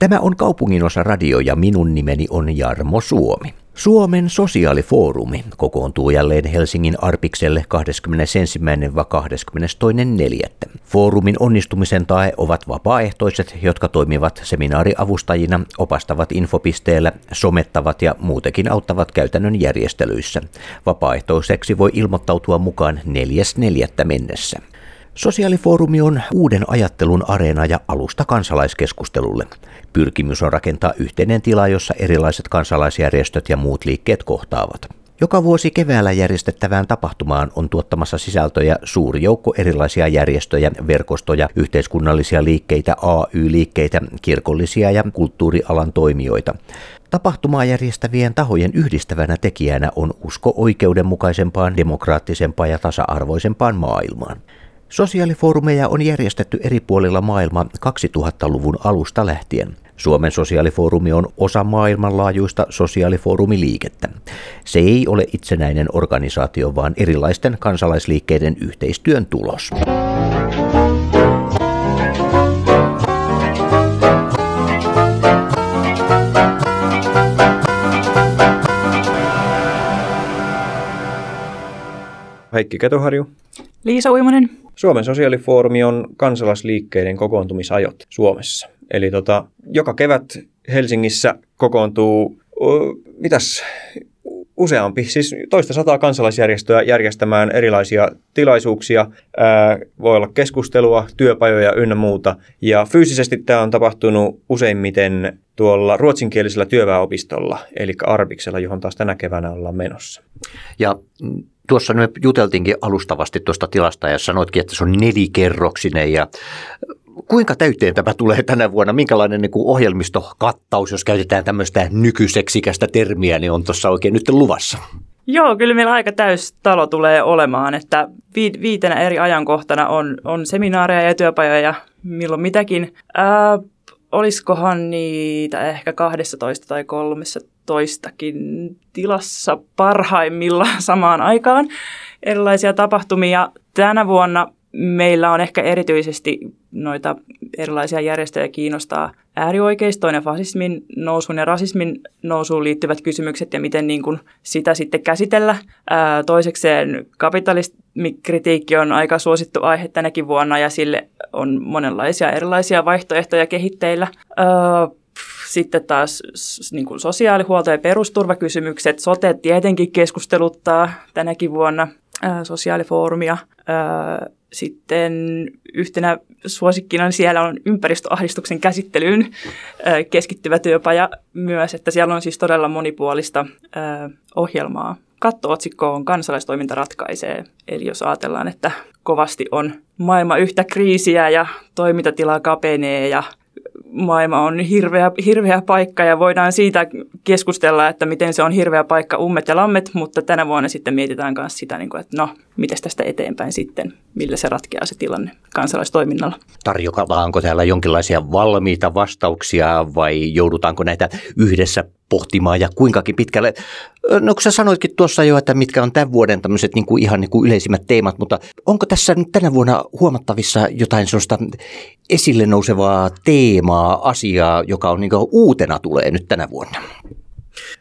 Tämä on kaupunginosa radio ja minun nimeni on Jarmo Suomi. Suomen sosiaalifoorumi kokoontuu jälleen Helsingin Arpikselle 21.–22.4. Foorumin onnistumisen tae ovat vapaaehtoiset, jotka toimivat seminaariavustajina, opastavat infopisteellä, somettavat ja muutenkin auttavat käytännön järjestelyissä. Vapaaehtoiseksi voi ilmoittautua mukaan 4.4. mennessä. Sosiaalifoorumi on uuden ajattelun areena ja alusta kansalaiskeskustelulle. Pyrkimys on rakentaa yhteinen tila, jossa erilaiset kansalaisjärjestöt ja muut liikkeet kohtaavat. Joka vuosi keväällä järjestettävään tapahtumaan on tuottamassa sisältöjä suuri joukko erilaisia järjestöjä, verkostoja, yhteiskunnallisia liikkeitä, AY-liikkeitä, kirkollisia ja kulttuurialan toimijoita. Tapahtumaa järjestävien tahojen yhdistävänä tekijänä on usko oikeudenmukaisempaan, demokraattisempaan ja tasa-arvoisempaan maailmaan. Sosiaalifoorumeja on järjestetty eri puolilla maailmaa 2000-luvun alusta lähtien. Suomen sosiaalifoorumi on osa maailmanlaajuista sosiaalifoorumiliikettä. Se ei ole itsenäinen organisaatio, vaan erilaisten kansalaisliikkeiden yhteistyön tulos. Heikki Ketoharju. Liisa Uimonen. Suomen sosiaalifoorumi on kansalaisliikkeiden kokoontumisajot Suomessa. Eli tota, joka kevät Helsingissä kokoontuu, mitäs, useampi, siis toista sataa kansalaisjärjestöä järjestämään erilaisia tilaisuuksia. Ää, voi olla keskustelua, työpajoja ynnä muuta. Ja fyysisesti tämä on tapahtunut useimmiten tuolla ruotsinkielisellä työväenopistolla, eli Arbiksella, johon taas tänä keväänä ollaan menossa. Ja tuossa nyt juteltiinkin alustavasti tuosta tilasta ja sanoitkin, että se on nelikerroksinen ja kuinka täyteen tämä tulee tänä vuonna? Minkälainen niin kuin ohjelmistokattaus, jos käytetään tämmöistä nykyseksikästä termiä, niin on tuossa oikein nyt luvassa? Joo, kyllä meillä aika täys talo tulee olemaan, että viitenä eri ajankohtana on, on seminaareja ja työpajoja milloin mitäkin. Ää, olisikohan niitä ehkä 12 tai 13 tilassa parhaimmillaan samaan aikaan erilaisia tapahtumia. Tänä vuonna meillä on ehkä erityisesti noita erilaisia järjestöjä kiinnostaa äärioikeistoon ja fasismin nousuun ja rasismin nousuun liittyvät kysymykset ja miten niin kuin sitä sitten käsitellä. Ää, toisekseen kapitalismikritiikki on aika suosittu aihe tänäkin vuonna ja sille on monenlaisia erilaisia vaihtoehtoja kehitteillä. Ää, sitten taas niin kuin sosiaalihuolto- ja perusturvakysymykset. Sote tietenkin keskusteluttaa tänäkin vuonna ää, sosiaalifoorumia. Ää, sitten yhtenä suosikkina siellä on ympäristöahdistuksen käsittelyyn keskittyvä työpaja myös, että siellä on siis todella monipuolista ohjelmaa. Kattootsikko on Kansalaistoiminta ratkaisee. Eli jos ajatellaan, että kovasti on maailma yhtä kriisiä ja toimintatila kapenee ja maailma on hirveä, hirveä paikka ja voidaan siitä keskustella, että miten se on hirveä paikka ummet ja lammet, mutta tänä vuonna sitten mietitään myös sitä, niin että no, miten tästä eteenpäin sitten, millä se ratkeaa se tilanne kansalaistoiminnalla. Tarjotaanko täällä jonkinlaisia valmiita vastauksia vai joudutaanko näitä yhdessä pohtimaan ja kuinkakin pitkälle. No kun sä sanoitkin tuossa jo, että mitkä on tämän vuoden tämmöiset niin kuin ihan niin kuin yleisimmät teemat, mutta onko tässä nyt tänä vuonna huomattavissa jotain sellaista esille nousevaa teemaa, asiaa, joka on niin kuin uutena tulee nyt tänä vuonna?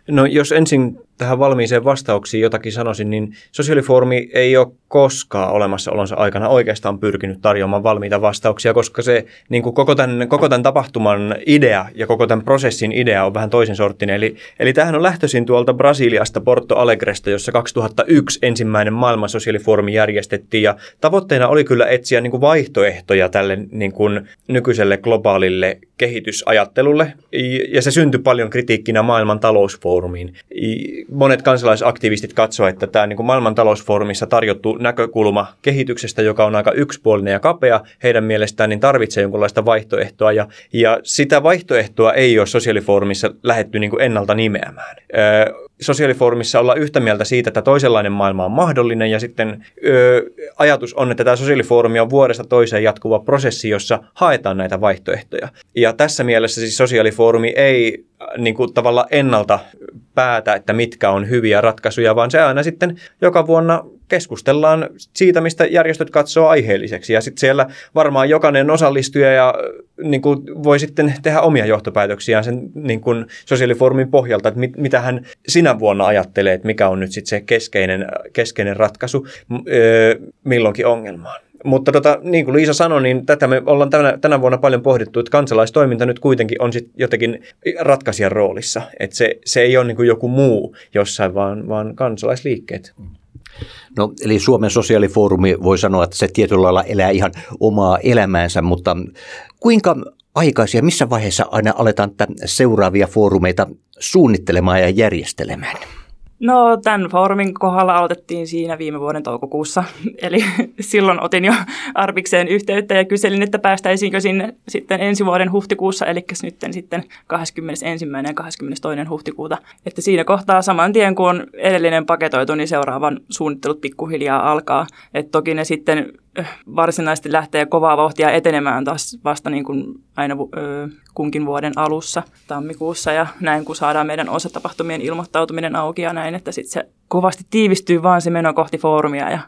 No jos ensin tähän valmiiseen vastauksiin jotakin sanoisin, niin sosiaalifoorumi ei ole koskaan olemassaolonsa aikana oikeastaan pyrkinyt tarjoamaan valmiita vastauksia, koska se niin kuin koko, tämän, koko tämän tapahtuman idea ja koko tämän prosessin idea on vähän toisen sorttinen. Eli, eli tämähän on lähtöisin tuolta Brasiliasta, Porto Alegresta, jossa 2001 ensimmäinen maailman sosiaalifoorumi järjestettiin. Ja tavoitteena oli kyllä etsiä niin kuin vaihtoehtoja tälle niin kuin nykyiselle globaalille kehitysajattelulle. Ja se syntyi paljon kritiikkinä maailman talousfoorumiin monet kansalaisaktivistit katsoivat, että tämä niin kuin maailman talousfoorumissa tarjottu näkökulma kehityksestä, joka on aika yksipuolinen ja kapea, heidän mielestään niin tarvitsee jonkinlaista vaihtoehtoa. Ja, ja sitä vaihtoehtoa ei ole sosiaalifoorumissa lähetty niin kuin ennalta nimeämään. Öö, sosiaalifoorumissa olla yhtä mieltä siitä, että toisenlainen maailma on mahdollinen ja sitten öö, ajatus on, että tämä sosiaalifoorumi on vuodesta toiseen jatkuva prosessi, jossa haetaan näitä vaihtoehtoja. Ja tässä mielessä siis sosiaalifoorumi ei niin kuin tavalla ennalta päätä, että mitkä on hyviä ratkaisuja, vaan se aina sitten joka vuonna keskustellaan siitä, mistä järjestöt katsoo aiheelliseksi. Ja sitten siellä varmaan jokainen osallistuja ja niin kuin voi sitten tehdä omia johtopäätöksiään sen niin kuin sosiaalifoorumin pohjalta, että mit, mitä hän sinä vuonna ajattelee, että mikä on nyt sitten se keskeinen, keskeinen ratkaisu öö, milloinkin ongelmaan. Mutta tota, niin kuin Liisa sanoi, niin tätä me ollaan tänä, tänä vuonna paljon pohdittu, että kansalaistoiminta nyt kuitenkin on sit jotenkin ratkaisijan roolissa. Että se, se ei ole niin kuin joku muu jossain, vaan, vaan kansalaisliikkeet. No, eli Suomen sosiaalifoorumi voi sanoa, että se tietyllä lailla elää ihan omaa elämäänsä, mutta kuinka aikaisia, missä vaiheessa aina aletaan seuraavia foorumeita suunnittelemaan ja järjestelemään? No tämän foorumin kohdalla aloitettiin siinä viime vuoden toukokuussa, eli silloin otin jo Arpikseen yhteyttä ja kyselin, että päästäisiinkö sinne sitten ensi vuoden huhtikuussa, eli nyt sitten 21. ja 22. huhtikuuta. Että siinä kohtaa saman tien, kun on edellinen paketoitu, niin seuraavan suunnittelut pikkuhiljaa alkaa. että toki ne sitten varsinaisesti lähtee kovaa vauhtia etenemään taas vasta niin kuin aina ö, kunkin vuoden alussa tammikuussa ja näin kun saadaan meidän osatapahtumien ilmoittautuminen auki ja näin, että sitten se kovasti tiivistyy vaan se meno kohti foorumia ja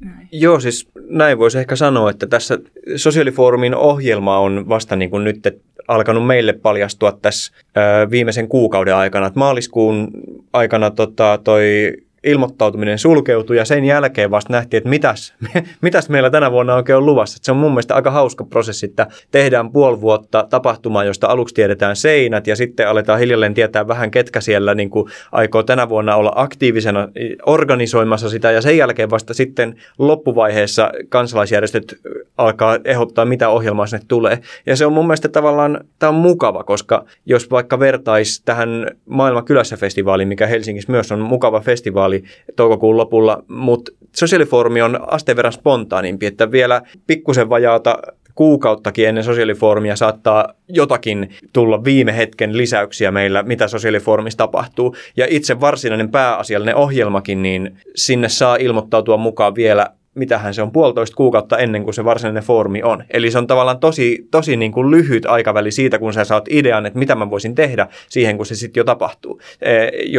näin. Joo, siis näin voisi ehkä sanoa, että tässä sosiaalifoorumin ohjelma on vasta niin kuin nyt alkanut meille paljastua tässä ö, viimeisen kuukauden aikana. Että maaliskuun aikana tota, toi ilmoittautuminen sulkeutui ja sen jälkeen vasta nähtiin, että mitäs, mitäs meillä tänä vuonna oikein on luvassa. Että se on mun mielestä aika hauska prosessi, että tehdään puoli vuotta tapahtumaa, josta aluksi tiedetään seinät ja sitten aletaan hiljalleen tietää vähän, ketkä siellä niin kuin aikoo tänä vuonna olla aktiivisena organisoimassa sitä ja sen jälkeen vasta sitten loppuvaiheessa kansalaisjärjestöt alkaa ehdottaa, mitä ohjelmaa sinne tulee. Ja se on mun mielestä tavallaan, tämä on mukava, koska jos vaikka vertaisi tähän Maailman kylässä festivaaliin, mikä Helsingissä myös on mukava festivaali, oli toukokuun lopulla, mutta sosiaalifoorumi on asteen verran spontaanimpi, että vielä pikkusen vajaata kuukauttakin ennen sosiaalifoorumia saattaa jotakin tulla viime hetken lisäyksiä meillä, mitä sosiaalifoorumissa tapahtuu. Ja itse varsinainen pääasiallinen ohjelmakin, niin sinne saa ilmoittautua mukaan vielä mitähän se on puolitoista kuukautta ennen kuin se varsinainen foorumi on. Eli se on tavallaan tosi, tosi niin kuin lyhyt aikaväli siitä, kun sä saat idean, että mitä mä voisin tehdä siihen, kun se sitten jo tapahtuu. E,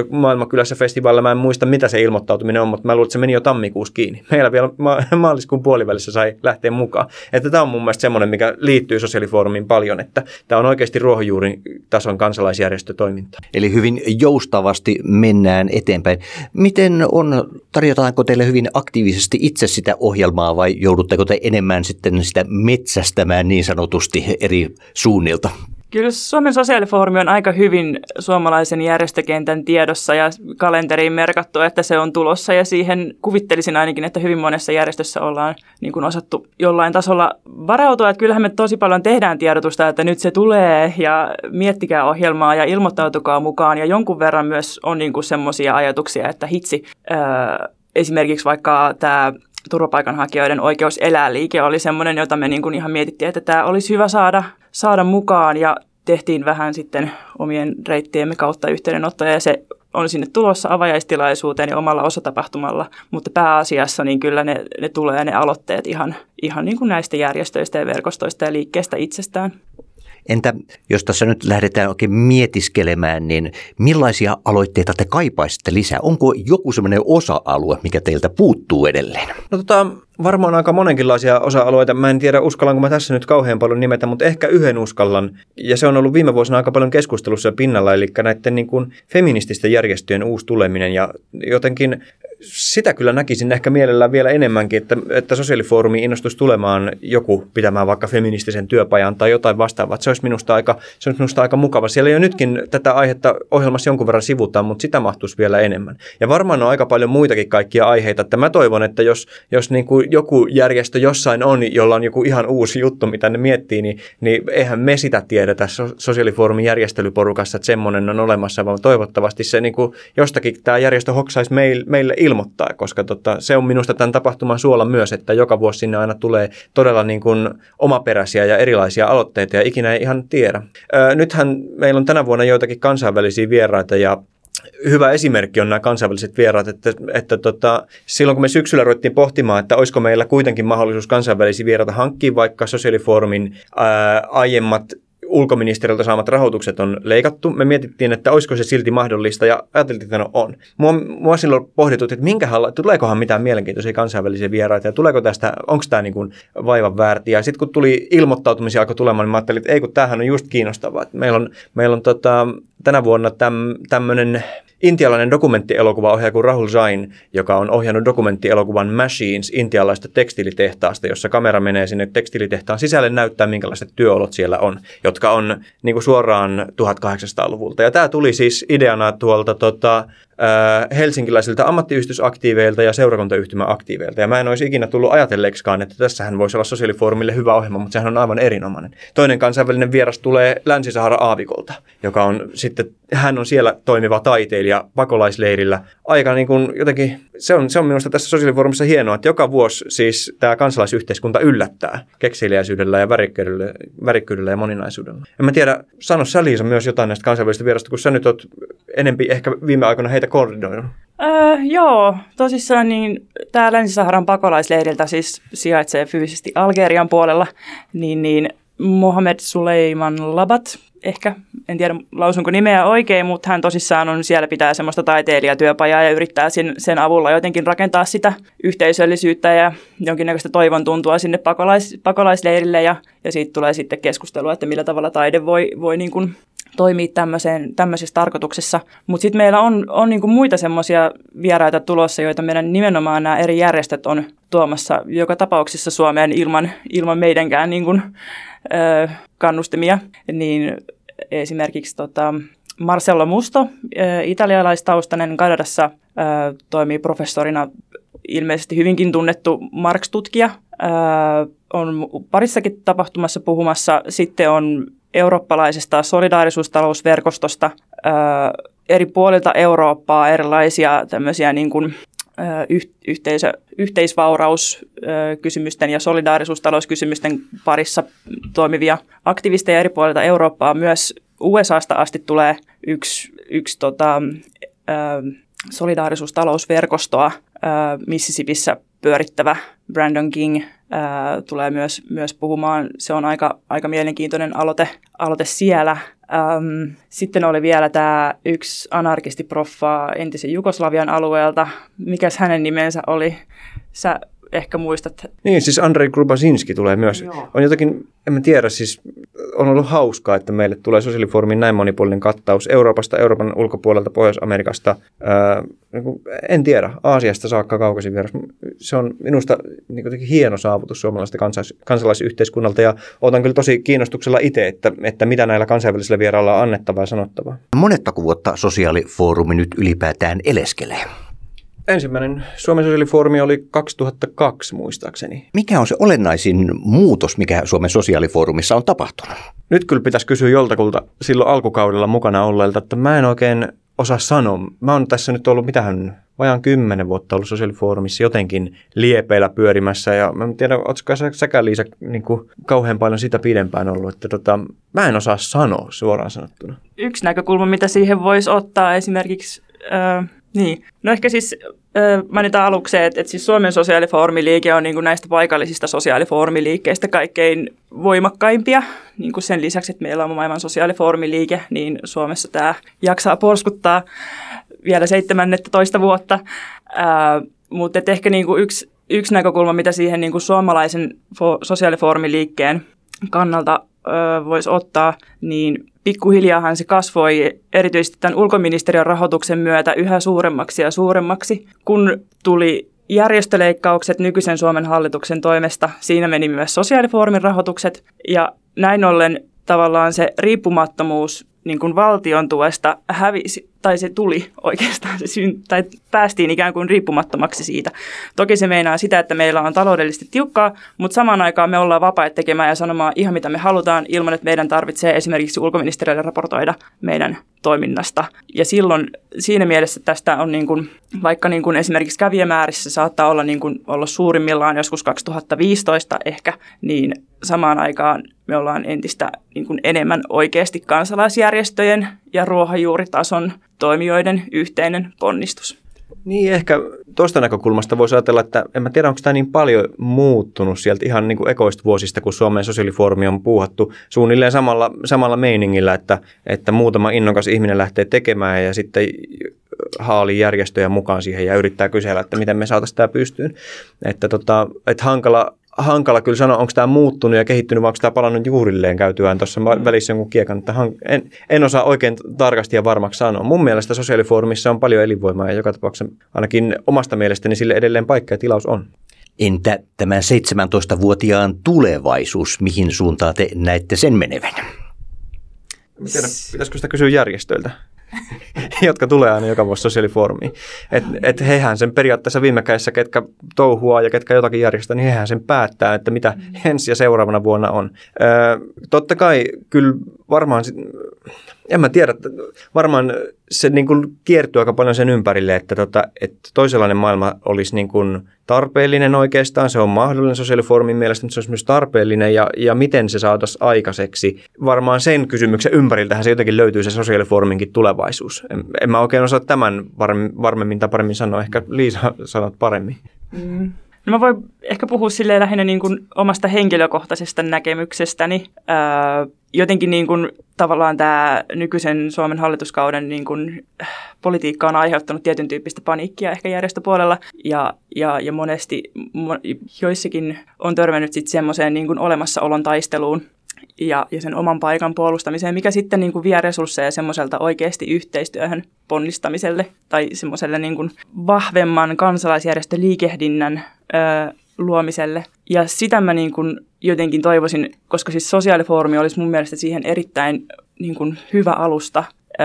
Maailmankylässä festivaalilla mä en muista, mitä se ilmoittautuminen on, mutta mä luulen, että se meni jo tammikuussa kiinni. Meillä vielä ma- maaliskuun puolivälissä sai lähteä mukaan. Että tämä on mun mielestä semmoinen, mikä liittyy sosiaalifoorumiin paljon, että tämä on oikeasti ruohonjuurin tason kansalaisjärjestötoiminta. Eli hyvin joustavasti mennään eteenpäin. Miten on, tarjotaanko teille hyvin aktiivisesti itse sitä ohjelmaa vai joudutteko te enemmän sitten sitä metsästämään niin sanotusti eri suunnilta? Kyllä Suomen sosiaalifoorumi on aika hyvin suomalaisen järjestökentän tiedossa ja kalenteriin merkattu, että se on tulossa ja siihen kuvittelisin ainakin, että hyvin monessa järjestössä ollaan niin kuin osattu jollain tasolla varautua. Että kyllähän me tosi paljon tehdään tiedotusta, että nyt se tulee ja miettikää ohjelmaa ja ilmoittautukaa mukaan ja jonkun verran myös on niin semmoisia ajatuksia, että hitsi, ää, esimerkiksi vaikka tämä turvapaikanhakijoiden oikeus elää. Liike oli semmoinen, jota me niin kuin ihan mietittiin, että tämä olisi hyvä saada, saada mukaan. Ja tehtiin vähän sitten omien reittiemme kautta yhteydenottoja ja se on sinne tulossa avajaistilaisuuteen ja omalla osatapahtumalla, mutta pääasiassa niin kyllä ne, ne tulee ne aloitteet ihan, ihan niin kuin näistä järjestöistä ja verkostoista ja liikkeestä itsestään. Entä jos tässä nyt lähdetään oikein mietiskelemään, niin millaisia aloitteita te kaipaisitte lisää? Onko joku semmoinen osa-alue, mikä teiltä puuttuu edelleen? No tota, varmaan aika monenkinlaisia osa-alueita. Mä en tiedä, uskallanko mä tässä nyt kauhean paljon nimetä, mutta ehkä yhden uskallan. Ja se on ollut viime vuosina aika paljon keskustelussa pinnalla, eli näiden niin kuin feminististen järjestöjen uusi tuleminen. Ja jotenkin sitä kyllä näkisin ehkä mielellään vielä enemmänkin, että, että sosiaalifoorumi innostuisi tulemaan joku pitämään vaikka feministisen työpajan tai jotain vastaavaa. Se olisi minusta aika, se olisi minusta aika mukava. Siellä jo nytkin tätä aihetta ohjelmassa jonkun verran sivutaan, mutta sitä mahtuisi vielä enemmän. Ja varmaan on aika paljon muitakin kaikkia aiheita, että mä toivon, että jos, jos niin kuin joku järjestö jossain on, jolla on joku ihan uusi juttu, mitä ne miettii, niin, niin eihän me sitä tiedetä sosiaalifoorumin järjestelyporukassa, että semmoinen on olemassa, vaan toivottavasti se niin kuin jostakin tämä järjestö hoksaisi meille, meille ilmoittaa, koska tota, se on minusta tämän tapahtuman suola myös, että joka vuosi sinne aina tulee todella niin kuin omaperäisiä ja erilaisia aloitteita ja ikinä ei ihan tiedä. Öö, nythän meillä on tänä vuonna joitakin kansainvälisiä vieraita ja hyvä esimerkki on nämä kansainväliset vieraat, että, että tota, silloin kun me syksyllä ruvettiin pohtimaan, että olisiko meillä kuitenkin mahdollisuus kansainvälisiä vieraita hankkia, vaikka sosiaalifoorumin ää, aiemmat ulkoministeriöltä saamat rahoitukset on leikattu. Me mietittiin, että olisiko se silti mahdollista ja ajateltiin, että no on. Mua, mua silloin pohditut, että minkähän, tuleekohan mitään mielenkiintoisia kansainvälisiä vieraita ja tuleeko tästä, onko tämä niin kuin vaivan väärti. Ja sitten kun tuli ilmoittautumisia alkoi tulemaan, niin mä ajattelin, että ei kun tämähän on just kiinnostavaa. Meillä on, meillä on tota, tänä vuonna täm, tämmöinen intialainen dokumenttielokuvaohjaaja kuin Rahul Jain, joka on ohjannut dokumenttielokuvan Machines intialaista tekstiilitehtaasta, jossa kamera menee sinne tekstiilitehtaan sisälle näyttää, minkälaiset työolot siellä on, jotka on niin kuin suoraan 1800-luvulta. Ja tämä tuli siis ideana tuolta tota, helsinkiläisiltä ammattiyhdistysaktiiveilta ja seurakuntayhtymäaktiiveilta. Ja mä en olisi ikinä tullut ajatelleeksikaan, että tässähän voisi olla sosiaalifoorumille hyvä ohjelma, mutta sehän on aivan erinomainen. Toinen kansainvälinen vieras tulee Länsi-Sahara Aavikolta, joka on sitten, hän on siellä toimiva taiteilija pakolaisleirillä. Aika niin kuin jotenkin, se on, se on minusta tässä sosiaalifoorumissa hienoa, että joka vuosi siis tämä kansalaisyhteiskunta yllättää kekseliäisyydellä ja värikkyydellä, värikkyydellä ja moninaisuudella. En mä tiedä, sano sä Liisa myös jotain näistä kansainvälisistä vierasta, kun sä nyt oot enempi ehkä viime aikoina heitä koordinoinut? Öö, joo, tosissaan niin tämä Länsi-Saharan pakolaisleiriltä siis sijaitsee fyysisesti Algerian puolella, niin, niin Mohamed Suleiman Labat, ehkä, en tiedä lausunko nimeä oikein, mutta hän tosissaan on siellä pitää semmoista taiteilijatyöpajaa ja yrittää sen, sen avulla jotenkin rakentaa sitä yhteisöllisyyttä ja jonkinnäköistä toivon tuntua sinne pakolais, pakolaisleirille ja, ja siitä tulee sitten keskustelua, että millä tavalla taide voi, voi niin kuin tämmöiseen, tämmöisessä tarkoituksessa. Mutta sitten meillä on, on niinku muita semmoisia vieraita tulossa, joita meidän nimenomaan nämä eri järjestöt on tuomassa joka tapauksessa Suomeen ilman, ilman meidänkään niinku, ö, kannustimia. Niin esimerkiksi tota, Marcello Musto, italialaistaustainen Kanadassa, toimii professorina ilmeisesti hyvinkin tunnettu Marx-tutkija, on parissakin tapahtumassa puhumassa. Sitten on eurooppalaisesta solidaarisuustalousverkostosta eri puolilta Eurooppaa erilaisia tämmöisiä niin kuin, yhteisö, yhteisvaurauskysymysten ja solidaarisuustalouskysymysten parissa toimivia aktivisteja eri puolilta Eurooppaa. Myös USAsta asti tulee yksi, yksi tota, solidaarisuustalousverkostoa Mississippissä pyörittävä Brandon King tulee myös, myös puhumaan. Se on aika, aika mielenkiintoinen aloite, aloite siellä. Sitten oli vielä tämä yksi anarkistiproffa entisen Jugoslavian alueelta. Mikäs hänen nimensä oli? Sä ehkä muistat. Niin, siis Andrei Grubasinski tulee myös. Joo. On jotakin, en mä tiedä, siis on ollut hauskaa, että meille tulee sosiaalifoorumin näin monipuolinen kattaus Euroopasta, Euroopan ulkopuolelta, Pohjois-Amerikasta, ää, niin en tiedä, Aasiasta saakka kaukaisin vieras. Se on minusta niin hieno saavutus suomalaisesta kansais- kansalaisyhteiskunnalta ja otan kyllä tosi kiinnostuksella itse, että, että mitä näillä kansainvälisillä vierailla on annettavaa ja sanottavaa. Monettako vuotta sosiaalifoorumi nyt ylipäätään eleskelee? Ensimmäinen Suomen sosiaalifoorumi oli 2002 muistaakseni. Mikä on se olennaisin muutos, mikä Suomen sosiaalifoorumissa on tapahtunut? Nyt kyllä pitäisi kysyä joltakulta silloin alkukaudella mukana olleelta, että mä en oikein osaa sanoa. Mä oon tässä nyt ollut mitähän vajaan kymmenen vuotta ollut sosiaalifoorumissa jotenkin liepeillä pyörimässä ja mä en tiedä, ootko sä, säkään Liisa niin kuin kauhean paljon sitä pidempään ollut, että tota, mä en osaa sanoa suoraan sanottuna. Yksi näkökulma, mitä siihen voisi ottaa esimerkiksi äh, niin, no ehkä siis äh, mainitaan aluksi, että, että siis Suomen sosiaalifoorumiliike on niin kuin näistä paikallisista sosiaalifoorumiliikkeistä kaikkein voimakkaimpia. Niin kuin sen lisäksi, että meillä on maailman sosiaalifoorumiliike, niin Suomessa tämä jaksaa porskuttaa vielä toista vuotta. Äh, mutta ehkä niin kuin yksi, yksi näkökulma, mitä siihen niin kuin suomalaisen fo- sosiaalifoorumiliikkeen kannalta voisi ottaa, niin pikkuhiljaahan se kasvoi erityisesti tämän ulkoministeriön rahoituksen myötä yhä suuremmaksi ja suuremmaksi, kun tuli järjestöleikkaukset nykyisen Suomen hallituksen toimesta. Siinä meni myös sosiaalifoorumin rahoitukset ja näin ollen tavallaan se riippumattomuus niin kuin valtion tuesta hävisi, tai se tuli oikeastaan, se syn, tai päästiin ikään kuin riippumattomaksi siitä. Toki se meinaa sitä, että meillä on taloudellisesti tiukkaa, mutta samaan aikaan me ollaan vapaat tekemään ja sanomaan ihan mitä me halutaan ilman, että meidän tarvitsee esimerkiksi ulkoministeriölle raportoida meidän toiminnasta. Ja silloin siinä mielessä tästä on niin kuin, vaikka niin kuin esimerkiksi kävijämäärissä saattaa olla, niin kuin, olla suurimmillaan joskus 2015 ehkä, niin samaan aikaan me ollaan entistä niin kuin enemmän oikeasti kansalaisjärjestöjen ja ruohonjuuritason toimijoiden yhteinen ponnistus. Niin, ehkä tuosta näkökulmasta voisi ajatella, että en mä tiedä, onko tämä niin paljon muuttunut sieltä ihan niin kuin ekoista vuosista, kun Suomen sosiaalifoorumi on puuhattu suunnilleen samalla, samalla meiningillä, että, että muutama innokas ihminen lähtee tekemään ja sitten haali järjestöjä mukaan siihen ja yrittää kysellä, että miten me saataisiin tämä pystyyn. Että, tota, että hankala, hankala kyllä sanoa, onko tämä muuttunut ja kehittynyt, vai onko tämä palannut juurilleen käytyään tuossa mm. välissä jonkun kiekan. Että en, en osaa oikein tarkasti ja varmaksi sanoa. Mun mielestä sosiaalifoorumissa on paljon elinvoimaa ja joka tapauksessa ainakin omasta mielestäni sille edelleen paikka ja tilaus on. Entä tämä 17-vuotiaan tulevaisuus, mihin suuntaan te näette sen menevän? Tiedä, pitäisikö sitä kysyä järjestöiltä? jotka tulee aina joka vuosi sosiaalifoorumiin. Että et hehän sen periaatteessa viime kädessä, ketkä touhuaa ja ketkä jotakin järjestää, niin hehän sen päättää, että mitä mm. ensi ja seuraavana vuonna on. Öö, totta kai kyllä varmaan en mä tiedä, varmaan se niin kuin kiertyy aika paljon sen ympärille, että, tota, että toisenlainen maailma olisi niin kuin tarpeellinen oikeastaan. Se on mahdollinen sosiaalifoorumin mielestä, mutta se olisi myös tarpeellinen ja, ja miten se saataisiin aikaiseksi. Varmaan sen kysymyksen ympäriltähän se jotenkin löytyy se sosiaalifooruminkin tulevaisuus. En, en mä oikein osaa tämän varmemmin tai paremmin sanoa. Ehkä Liisa sanot paremmin. Mm. No mä voin ehkä puhua silleen lähinnä niin kuin omasta henkilökohtaisesta näkemyksestäni. Öö, jotenkin niin kuin, tavallaan tämä nykyisen Suomen hallituskauden niin kuin, politiikka on aiheuttanut tietyn tyyppistä paniikkia ehkä järjestöpuolella ja, ja, ja monesti mo, joissakin on törmännyt sitten semmoiseen niin kuin olemassaolon taisteluun ja, ja sen oman paikan puolustamiseen, mikä sitten niin kuin vie resursseja semmoiselta oikeasti yhteistyöhön ponnistamiselle tai semmoiselle niin kuin vahvemman kansalaisjärjestöliikehdinnän ö, luomiselle. Ja sitä mä niin kuin jotenkin toivoisin, koska siis sosiaalifoorumi olisi mun mielestä siihen erittäin niin kuin hyvä alusta ö,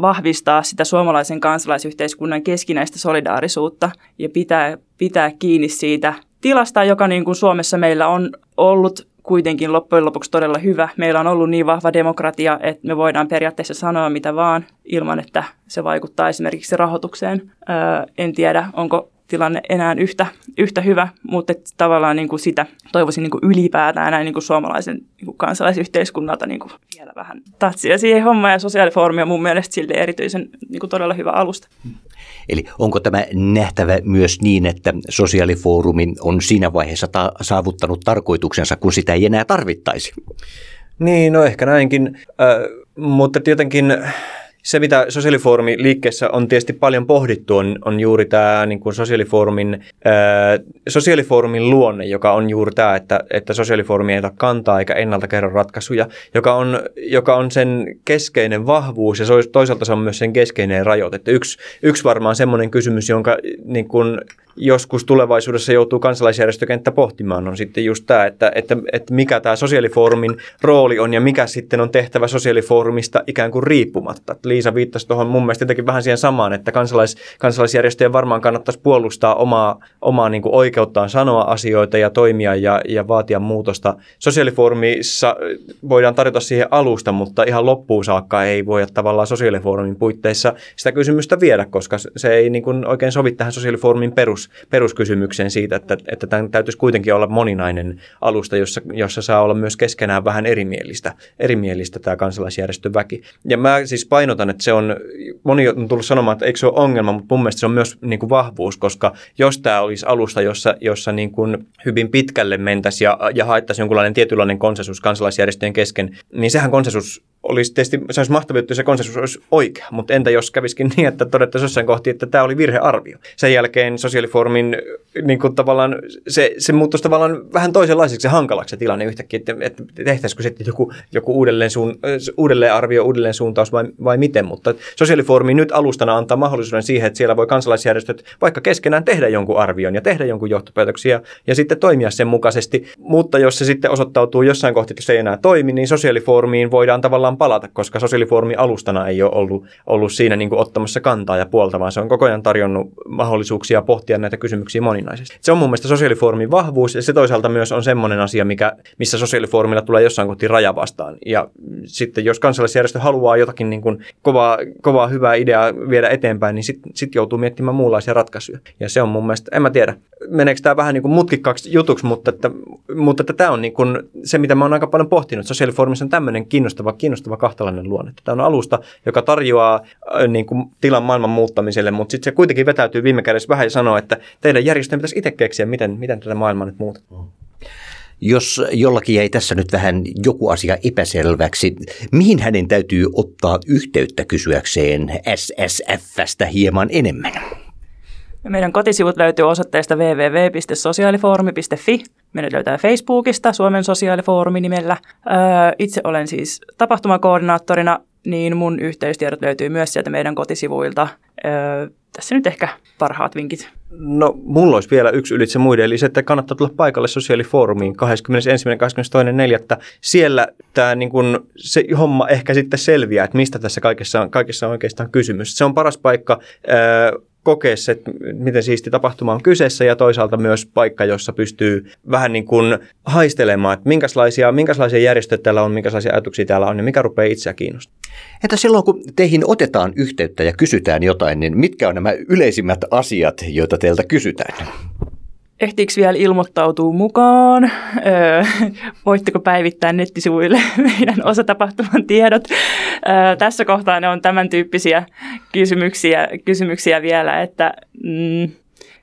vahvistaa sitä suomalaisen kansalaisyhteiskunnan keskinäistä solidaarisuutta ja pitää, pitää kiinni siitä tilasta, joka niin kuin Suomessa meillä on ollut kuitenkin loppujen lopuksi todella hyvä. Meillä on ollut niin vahva demokratia, että me voidaan periaatteessa sanoa mitä vaan ilman, että se vaikuttaa esimerkiksi rahoitukseen. Öö, en tiedä, onko tilanne enää yhtä, yhtä hyvä, mutta että tavallaan niin kuin sitä toivoisin niin kuin ylipäätään näin niin kuin suomalaisen niin kuin kansalaisyhteiskunnalta niin kuin vielä vähän tatsia siihen hommaan ja sosiaalifoorumi on mun mielestä sille erityisen niin kuin todella hyvä alusta. Eli onko tämä nähtävä myös niin, että sosiaalifoorumi on siinä vaiheessa ta- saavuttanut tarkoituksensa, kun sitä ei enää tarvittaisi? Niin, no ehkä näinkin, äh, mutta tietenkin se, mitä sosiaalifoorumi liikkeessä on tietysti paljon pohdittu, on, on juuri tämä niin kuin sosiaalifoorumin, ää, sosiaalifoorumin luonne, joka on juuri tämä, että, että sosiaalifoorumi ei ota kantaa eikä ennalta kerro ratkaisuja, joka on, joka on sen keskeinen vahvuus ja toisaalta se on myös sen keskeinen rajoite. Että yksi, yksi varmaan semmoinen kysymys, jonka niin kuin, joskus tulevaisuudessa joutuu kansalaisjärjestökenttä pohtimaan, on sitten just tämä, että, että, että mikä tämä sosiaalifoorumin rooli on ja mikä sitten on tehtävä sosiaalifoorumista ikään kuin riippumatta. Liisa viittasi tuohon mun mielestä jotenkin vähän siihen samaan, että kansalais, kansalaisjärjestöjen varmaan kannattaisi puolustaa omaa, omaa niin kuin oikeuttaan sanoa asioita ja toimia ja, ja vaatia muutosta. Sosiaalifoorumissa voidaan tarjota siihen alusta, mutta ihan loppuun saakka ei voi tavallaan sosiaalifoorumin puitteissa sitä kysymystä viedä, koska se ei niin kuin oikein sovi tähän sosiaalifoorumin perus, peruskysymykseen siitä, että, että tämän täytyisi kuitenkin olla moninainen alusta, jossa, jossa saa olla myös keskenään vähän erimielistä, erimielistä tämä kansalaisjärjestön väki. Ja mä siis painotan sanotaan, että se on, moni on tullut sanomaan, että eikö se ole ongelma, mutta mun mielestä se on myös niin kuin vahvuus, koska jos tämä olisi alusta, jossa, jossa niin kuin hyvin pitkälle mentäisiin ja, ja haettaisiin jonkunlainen tietynlainen konsensus kansalaisjärjestöjen kesken, niin sehän konsensus olisi tietysti, se olisi mahtavaa, että se konsensus olisi oikea, mutta entä jos käviskin niin, että todettaisiin jossain kohti, että tämä oli virhearvio. Sen jälkeen sosiaalifoorumin niin kuin tavallaan, se, se muuttuisi tavallaan vähän toisenlaiseksi se hankalaksi se tilanne yhtäkkiä, että, että tehtäisikö sitten joku, joku uudelleen, suun, uudelleen arvio, uudelleen suuntaus vai, vai miten, mutta sosiaalifoorumi nyt alustana antaa mahdollisuuden siihen, että siellä voi kansalaisjärjestöt vaikka keskenään tehdä jonkun arvion ja tehdä jonkun johtopäätöksiä ja sitten toimia sen mukaisesti, mutta jos se sitten osoittautuu jossain kohti, että se ei enää toimi, niin sosiaalifoorumiin voidaan tavallaan voidaan palata, koska sosiaalifoorumin alustana ei ole ollut, ollut siinä niin kuin ottamassa kantaa ja puolta, vaan se on koko ajan tarjonnut mahdollisuuksia pohtia näitä kysymyksiä moninaisesti. Se on mun mielestä sosiaalifoorumin vahvuus ja se toisaalta myös on semmoinen asia, mikä, missä sosiaalifoorumilla tulee jossain kohti raja vastaan. Ja sitten jos kansalaisjärjestö haluaa jotakin niin kuin kovaa, kovaa hyvää ideaa viedä eteenpäin, niin sitten sit joutuu miettimään muunlaisia ratkaisuja. Ja se on mun mielestä, en mä tiedä, meneekö tämä vähän niin kuin mutkikkaaksi jutuksi, mutta, että, mutta että tämä on niin kuin se, mitä mä oon aika paljon pohtinut. Sosiaalifoorumissa on tämmöinen kiinnostava, kiinnostava kiinnostava kahtalainen luonne. Tämä on alusta, joka tarjoaa äh, niin kuin, tilan maailman muuttamiselle, mutta sitten se kuitenkin vetäytyy viime kädessä vähän ja sanoo, että teidän järjestöjen pitäisi itse keksiä, miten, miten tätä maailmaa nyt muutetaan. Jos jollakin jäi tässä nyt vähän joku asia epäselväksi, mihin hänen täytyy ottaa yhteyttä kysyäkseen SSFstä hieman enemmän? Meidän kotisivut löytyy osoitteesta www.sosiaalifoorumi.fi. Meidät löytää Facebookista Suomen sosiaalifoorumi nimellä. Itse olen siis tapahtumakoordinaattorina, niin mun yhteystiedot löytyy myös sieltä meidän kotisivuilta. Tässä nyt ehkä parhaat vinkit. No, mulla olisi vielä yksi ylitse muiden, eli se, että kannattaa tulla paikalle sosiaalifoorumiin 21.22.4. Siellä tämä niin kun, se homma ehkä sitten selviää, että mistä tässä kaikessa kaikessa on oikeastaan kysymys. Se on paras paikka ää, kokea se, että miten siisti tapahtuma on kyseessä ja toisaalta myös paikka, jossa pystyy vähän niin kuin haistelemaan, että minkälaisia, minkälaisia järjestöjä täällä on, minkälaisia ajatuksia täällä on ja mikä rupeaa itseä kiinnostamaan. Että silloin kun teihin otetaan yhteyttä ja kysytään jotain, niin mitkä on nämä yleisimmät asiat, joita teiltä kysytään? Ehtiikö vielä ilmoittautua mukaan? Öö, voitteko päivittää nettisivuille meidän osatapahtuman tiedot? Öö, tässä kohtaa ne on tämän tyyppisiä kysymyksiä, kysymyksiä vielä, että mm,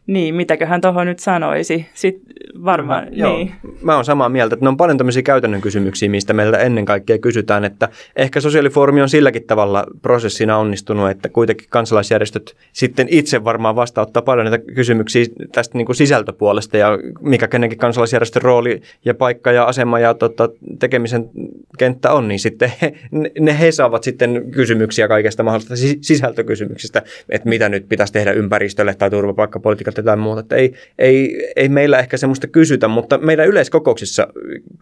niin, mitäköhän tuohon nyt sanoisi. Sitten varmaan, mä, niin. Joo, mä oon samaa mieltä, että ne on paljon tämmöisiä käytännön kysymyksiä, mistä meiltä ennen kaikkea kysytään, että ehkä sosiaalifoorumi on silläkin tavalla prosessina onnistunut, että kuitenkin kansalaisjärjestöt sitten itse varmaan vastauttaa paljon näitä kysymyksiä tästä niin kuin sisältöpuolesta ja mikä kenenkin kansalaisjärjestön rooli ja paikka ja asema ja tota, tekemisen kenttä on, niin sitten he, ne he saavat sitten kysymyksiä kaikesta mahdollisesta sisältökysymyksistä, että mitä nyt pitäisi tehdä ympäristölle tai turvapaikkapolitiikalle tai muuta. Että ei, ei, ei meillä ehkä semmoista kysytä, mutta meidän yleiskokouksissa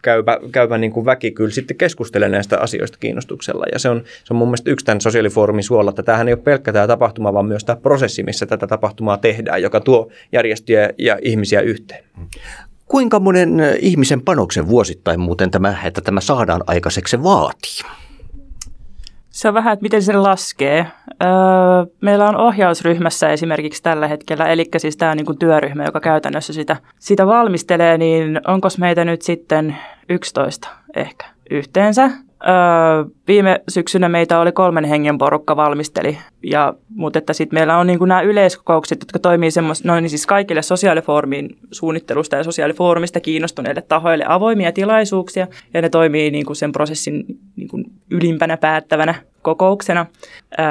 käyvä, käyvä niin kuin väki kyllä sitten keskustelee näistä asioista kiinnostuksella. Ja se on, se on mun mielestä yksi tämän sosiaalifoorumin suolla, että tämähän ei ole pelkkä tämä tapahtuma, vaan myös tämä prosessi, missä tätä tapahtumaa tehdään, joka tuo järjestöjä ja ihmisiä yhteen. Kuinka monen ihmisen panoksen vuosittain muuten tämä, että tämä saadaan aikaiseksi vaatii? Se on vähän, että miten se laskee. Öö, meillä on ohjausryhmässä esimerkiksi tällä hetkellä, eli siis tämä niin kuin työryhmä, joka käytännössä sitä, sitä valmistelee, niin onko meitä nyt sitten 11 ehkä yhteensä. Öö, viime syksynä meitä oli kolmen hengen porukka valmisteli, ja, mutta että sitten meillä on niin kuin nämä yleiskokoukset, jotka toimii semmoista, noin niin siis kaikille sosiaalifoorumin suunnittelusta ja sosiaalifoorumista kiinnostuneille tahoille avoimia tilaisuuksia, ja ne toimii niin kuin sen prosessin niin kuin ylimpänä päättävänä kokouksena. Öö,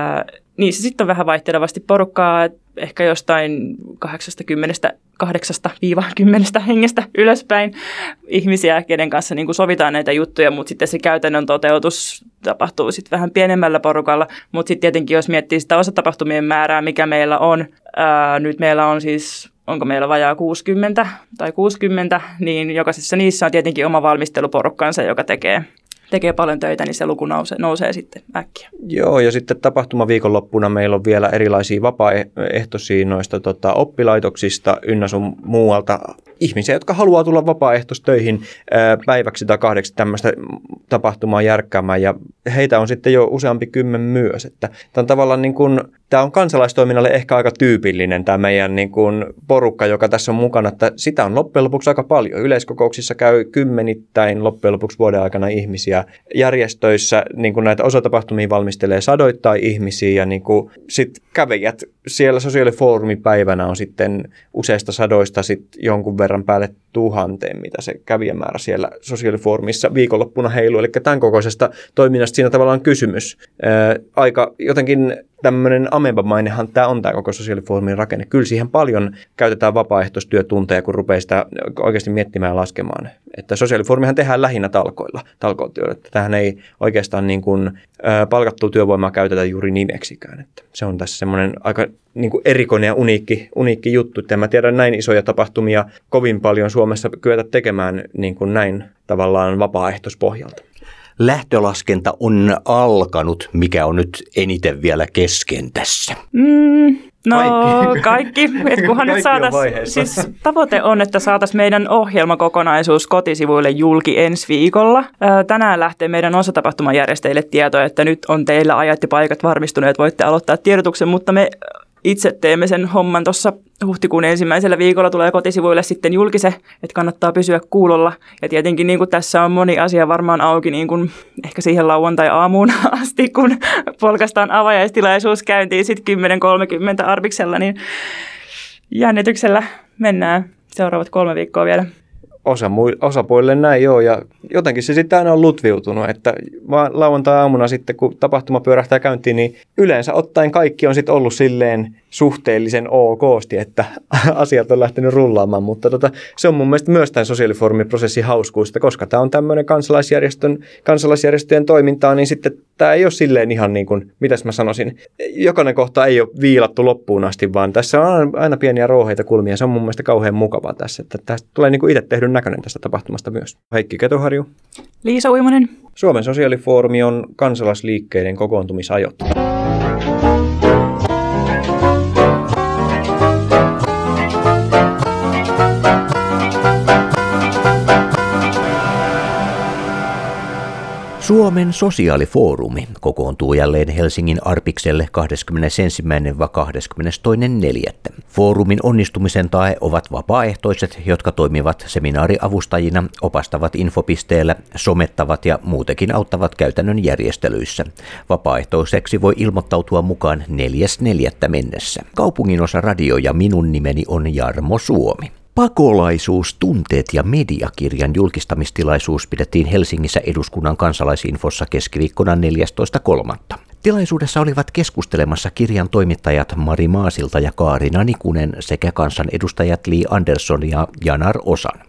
niissä sitten on vähän vaihtelevasti porukkaa, ehkä jostain 80 8-10 hengestä ylöspäin ihmisiä, kenen kanssa niin kuin sovitaan näitä juttuja, mutta sitten se käytännön toteutus tapahtuu sitten vähän pienemmällä porukalla. Mutta sitten tietenkin, jos miettii sitä osatapahtumien määrää, mikä meillä on, ää, nyt meillä on siis onko meillä vajaa 60 tai 60, niin jokaisessa niissä on tietenkin oma valmisteluporukkansa, joka tekee, tekee paljon töitä, niin se luku nousee, nousee sitten äkkiä. Joo, ja sitten tapahtuma viikonloppuna meillä on vielä erilaisia vapaaehtoisia noista tota, oppilaitoksista ynnä sun muualta ihmisiä, jotka haluaa tulla vapaaehtoistöihin päiväksi tai kahdeksi tämmöistä tapahtumaa järkkäämään ja heitä on sitten jo useampi kymmen myös. Että tämä on tavallaan niin kuin, tämä on kansalaistoiminnalle ehkä aika tyypillinen tämä meidän niin kuin porukka, joka tässä on mukana, että sitä on loppujen lopuksi aika paljon. Yleiskokouksissa käy kymmenittäin loppujen lopuksi vuoden aikana ihmisiä. Järjestöissä niin kuin näitä osatapahtumia valmistelee sadoittain ihmisiä ja niin kuin sit kävijät siellä sosiaalifoorumipäivänä on sitten useista sadoista sit jonkun verran päälle tuhanteen, mitä se kävijämäärä siellä sosiaalifoorumissa viikonloppuna heilu. Eli tämän kokoisesta toiminnasta siinä tavallaan on kysymys. Ää, aika jotenkin tämmöinen amebamainehan tämä on tämä koko sosiaalifoorumin rakenne. Kyllä siihen paljon käytetään vapaaehtoistyötunteja, kun rupeaa sitä oikeasti miettimään ja laskemaan. Että sosiaalifoorumihan tehdään lähinnä talkoilla, talkootyöllä. Tähän ei oikeastaan niin kuin, ä, palkattua työvoimaa käytetä juuri nimeksikään. Että se on tässä semmoinen aika niin kuin erikoinen ja uniikki, uniikki juttu. Että mä tiedän näin isoja tapahtumia kovin paljon Suomessa kyetä tekemään niin kuin näin tavallaan vapaaehtoispohjalta lähtölaskenta on alkanut, mikä on nyt eniten vielä kesken tässä? Mm, no kaikki. kaikki. Et kunhan nyt saatais, siis tavoite on, että saataisiin meidän ohjelmakokonaisuus kotisivuille julki ensi viikolla. Tänään lähtee meidän osatapahtumajärjestäjille tieto, että nyt on teillä ajat ja paikat varmistuneet, voitte aloittaa tiedotuksen, mutta me itse teemme sen homman tuossa huhtikuun ensimmäisellä viikolla tulee kotisivuille sitten julkise, että kannattaa pysyä kuulolla. Ja tietenkin niin kuin tässä on moni asia varmaan auki niin kuin ehkä siihen lauantai-aamuun asti, kun polkastaan avajaistilaisuus käyntiin sitten 10.30 Arbiksella, niin jännityksellä mennään seuraavat kolme viikkoa vielä osa, osapuolille näin joo, ja jotenkin se sitten aina on lutviutunut, että lauantai-aamuna sitten, kun tapahtuma pyörähtää käyntiin, niin yleensä ottaen kaikki on sitten ollut silleen suhteellisen okosti, että asiat on lähtenyt rullaamaan, mutta tota, se on mun mielestä myös tämän sosiaalifoorumiprosessin hauskuista, koska tämä on tämmöinen kansalaisjärjestön, kansalaisjärjestöjen toimintaa, niin sitten tämä ei ole silleen ihan niin kuin, mitäs mä sanoisin, jokainen kohta ei ole viilattu loppuun asti, vaan tässä on aina pieniä rouheita kulmia, se on mun mielestä kauhean mukavaa tässä, että tästä tulee niin kuin itse tehdyn näköinen tästä tapahtumasta myös. Heikki Ketoharju. Liisa Uimonen. Suomen sosiaalifoorumi on kansalaisliikkeiden kokoontumisajot. Suomen sosiaalifoorumi kokoontuu jälleen Helsingin Arpikselle 21.–22.4. Foorumin onnistumisen tae ovat vapaaehtoiset, jotka toimivat seminaariavustajina, opastavat infopisteellä, somettavat ja muutenkin auttavat käytännön järjestelyissä. Vapaaehtoiseksi voi ilmoittautua mukaan 4.4. mennessä. Kaupungin osa radio ja minun nimeni on Jarmo Suomi. Pakolaisuus, tunteet ja mediakirjan julkistamistilaisuus pidettiin Helsingissä eduskunnan kansalaisinfossa keskiviikkona 14.3. Tilaisuudessa olivat keskustelemassa kirjan toimittajat Mari Maasilta ja Kaarina Nikunen sekä kansanedustajat Li Andersson ja Janar Osan.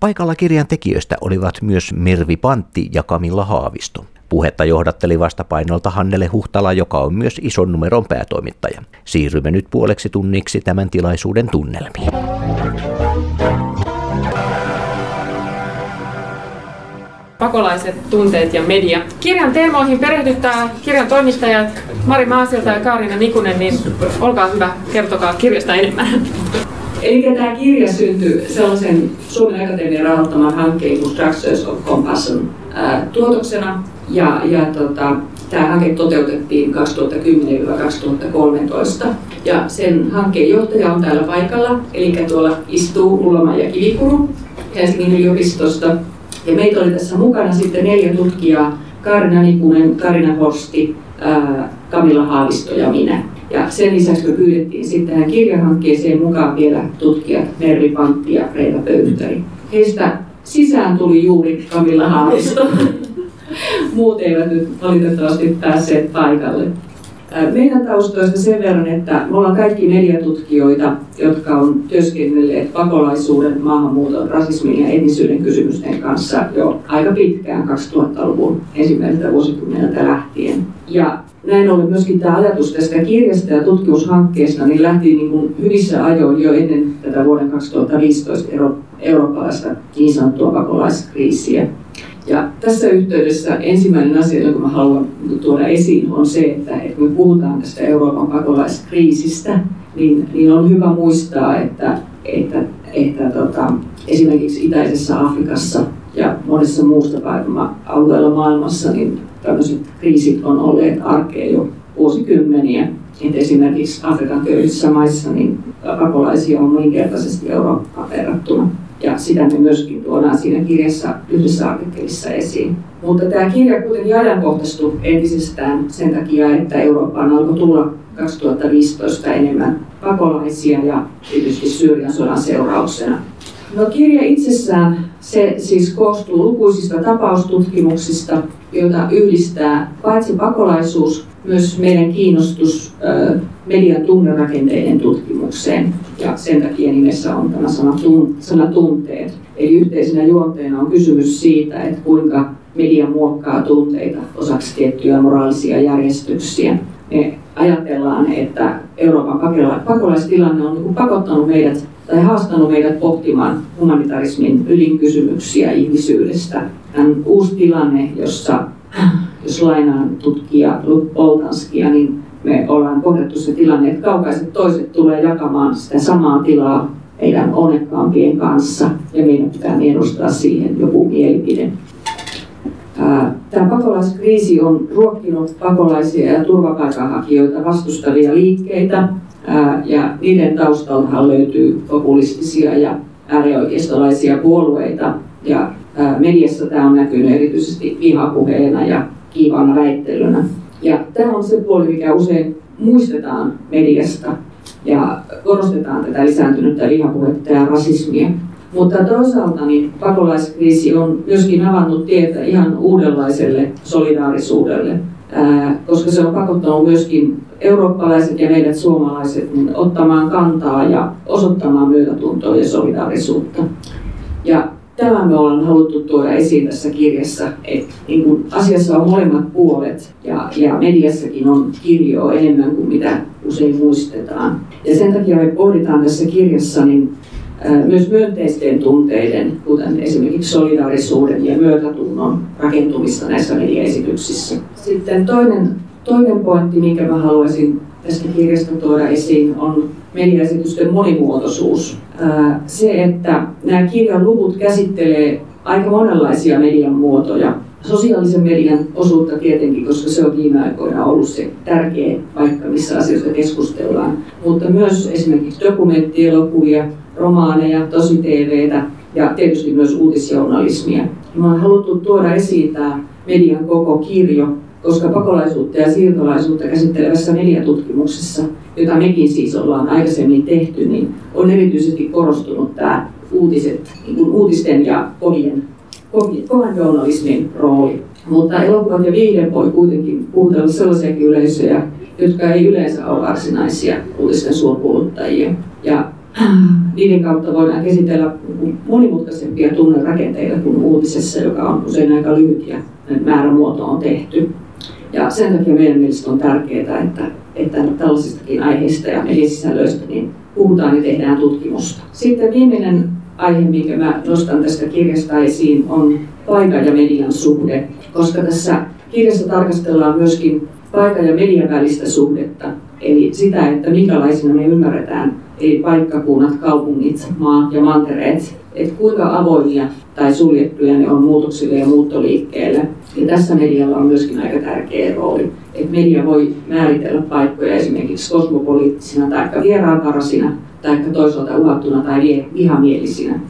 Paikalla kirjan tekijöistä olivat myös Mervi Pantti ja Kamilla Haavisto. Puhetta johdatteli vastapainolta Hannele Huhtala, joka on myös ison numeron päätoimittaja. Siirrymme nyt puoleksi tunniksi tämän tilaisuuden tunnelmiin. Pakolaiset, tunteet ja media. Kirjan teemoihin perehdyttää kirjan toimittajat Mari Maasilta ja Kaarina Nikunen, niin olkaa hyvä, kertokaa kirjasta enemmän. Eli tämä kirja syntyi sellaisen Suomen Akatemian rahoittaman hankkeen kuin Structures of Compassion tuotoksena. Ja, ja tota, tämä hanke toteutettiin 2010-2013. Ja sen hankkeen johtaja on täällä paikalla, eli tuolla istuu Ullama ja Kivikuru Helsingin yliopistosta. Ja meitä oli tässä mukana sitten neljä tutkijaa, Karina Nikunen, Karina Horsti, Kamilla Haavisto ja minä. Ja sen lisäksi me pyydettiin sitten tähän kirjahankkeeseen mukaan vielä tutkijat Mervi Pantti ja Reita Pöyttäri. Heistä sisään tuli juuri Kamilla Haavisto. Muut eivät nyt valitettavasti päässeet paikalle. Meidän taustoista sen verran, että me ollaan kaikki neljä tutkijoita, jotka on työskennelleet pakolaisuuden, maahanmuuton, rasismin ja etnisyyden kysymysten kanssa jo aika pitkään 2000-luvun ensimmäiseltä vuosikymmeneltä lähtien. Ja näin ollen myöskin tämä ajatus tästä kirjasta ja tutkimushankkeesta niin lähti niin kuin hyvissä ajoin jo ennen tätä vuoden 2015 euro- eurooppalaista niin sanottua pakolaiskriisiä. Ja tässä yhteydessä ensimmäinen asia, jonka haluan tuoda esiin, on se, että, kun me puhutaan tästä Euroopan pakolaiskriisistä, niin, niin on hyvä muistaa, että, että, että tota, esimerkiksi Itäisessä Afrikassa ja monessa muusta alueella maailmassa, niin tämmöiset kriisit on olleet arkea jo vuosikymmeniä. Että esimerkiksi Afrikan köyhissä maissa niin pakolaisia on moninkertaisesti Eurooppaan verrattuna. Ja sitä me myöskin tuodaan siinä kirjassa yhdessä artikkelissa esiin. Mutta tämä kirja kuitenkin ajankohtaistui entisestään sen takia, että Eurooppaan alkoi tulla 2015 enemmän pakolaisia ja tietysti Syyrian sodan seurauksena. No kirja itsessään se siis koostuu lukuisista tapaustutkimuksista, joita yhdistää paitsi pakolaisuus, myös meidän kiinnostus median tunnerakenteiden tutkimukseen. Ja sen takia nimessä on tämä sana, tun, sana tunteet. Eli yhteisenä juonteena on kysymys siitä, että kuinka media muokkaa tunteita osaksi tiettyjä moraalisia järjestyksiä. Me ajatellaan, että Euroopan pakolaistilanne on niin pakottanut meidät tai haastanut meidät pohtimaan humanitarismin ydinkysymyksiä ihmisyydestä. Tämä uusi tilanne, jossa, jos lainaan tutkija Poltanskia, niin me ollaan kohdattu se tilanne, että kaukaiset toiset tulee jakamaan sitä samaa tilaa meidän onnekkaampien kanssa ja meidän pitää ennustaa siihen joku mielipide. Tämä pakolaiskriisi on ruokkinut pakolaisia ja turvapaikanhakijoita vastustavia liikkeitä, ja niiden taustaltahan löytyy populistisia ja äärioikeistolaisia puolueita, ja mediassa tämä on näkynyt erityisesti vihapuheena ja kiivaana väittelynä. Ja tämä on se puoli, mikä usein muistetaan mediasta ja korostetaan tätä lisääntynyttä vihapuhetta ja rasismia. Mutta toisaalta niin pakolaiskriisi on myöskin avannut tietä ihan uudenlaiselle solidaarisuudelle, koska se on pakottanut myöskin eurooppalaiset ja meidät suomalaiset niin ottamaan kantaa ja osoittamaan myötätuntoa ja solidaarisuutta. Ja Tämä me ollaan haluttu tuoda esiin tässä kirjassa, että niin kun asiassa on molemmat puolet ja, ja mediassakin on kirjoa enemmän kuin mitä usein muistetaan. Ja sen takia me pohditaan tässä kirjassa niin, myös myönteisten tunteiden, kuten esimerkiksi solidaarisuuden ja myötätunnon rakentumista näissä mediaesityksissä. Sitten toinen, toinen pointti, minkä mä haluaisin tästä kirjasta tuoda esiin, on mediaesitysten monimuotoisuus. Se, että nämä kirjan luvut käsittelee aika monenlaisia median muotoja. Sosiaalisen median osuutta tietenkin, koska se on viime aikoina ollut se tärkeä paikka, missä asioista keskustellaan. Mutta myös esimerkiksi dokumenttielokuvia, romaaneja, tosi TVtä ja tietysti myös uutisjournalismia. Me on haluttu tuoda esiin tämä median koko kirjo, koska pakolaisuutta ja siirtolaisuutta käsittelevässä mediatutkimuksessa, jota mekin siis ollaan aikaisemmin tehty, niin on erityisesti korostunut tämä uutiset, niin uutisten ja kovien, kovan journalismin rooli. Mutta elokuvat ja viihde voi kuitenkin puhutella sellaisiakin yleisöjä, jotka ei yleensä ole varsinaisia uutisten suurkuluttajia. Ja niiden kautta voidaan käsitellä monimutkaisempia tunnerakenteita kuin uutisessa, joka on usein aika lyhyt ja määrämuoto on tehty. Ja sen takia meidän mielestä on tärkeää, että, että tällaisistakin aiheista ja mediasisällöistä niin puhutaan ja tehdään tutkimusta. Sitten viimeinen aihe, minkä mä nostan tästä kirjasta esiin, on paikan ja median suhde, koska tässä kirjassa tarkastellaan myöskin paikan ja median välistä suhdetta, eli sitä, että minkälaisina me ymmärretään eri paikkakunnat, kaupungit, maat ja mantereet, että kuinka avoimia tai suljettuja ne on muutoksille ja muuttoliikkeelle. Ja tässä medialla on myöskin aika tärkeä rooli. Että media voi määritellä paikkoja esimerkiksi kosmopoliittisina tai vieraanvarasina tai toisaalta uhattuna tai vihamielisinä.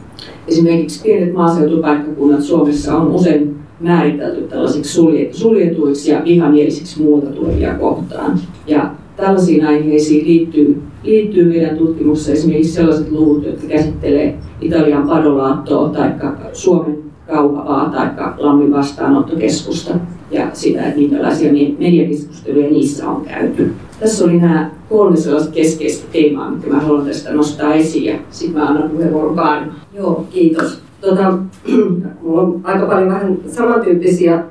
Esimerkiksi pienet maaseutupaikkakunnat Suomessa on usein määritelty tällaisiksi suljetuiksi ja vihamielisiksi muuta tulevia kohtaan. Ja tällaisiin aiheisiin liittyy, liittyy meidän tutkimuksessa esimerkiksi sellaiset luvut, jotka käsittelee Italian Padolaattoa tai Suomen kauhavaa tai Lammin vastaanottokeskusta ja sitä, että minkälaisia mediakeskusteluja niissä on käyty. Tässä oli nämä kolme sellaista keskeistä teemaa, mitkä mä haluan tästä nostaa esiin ja sitten mä annan puheenvuoron Kaarin. Joo, kiitos. Tota, mulla on aika paljon vähän samantyyppisiä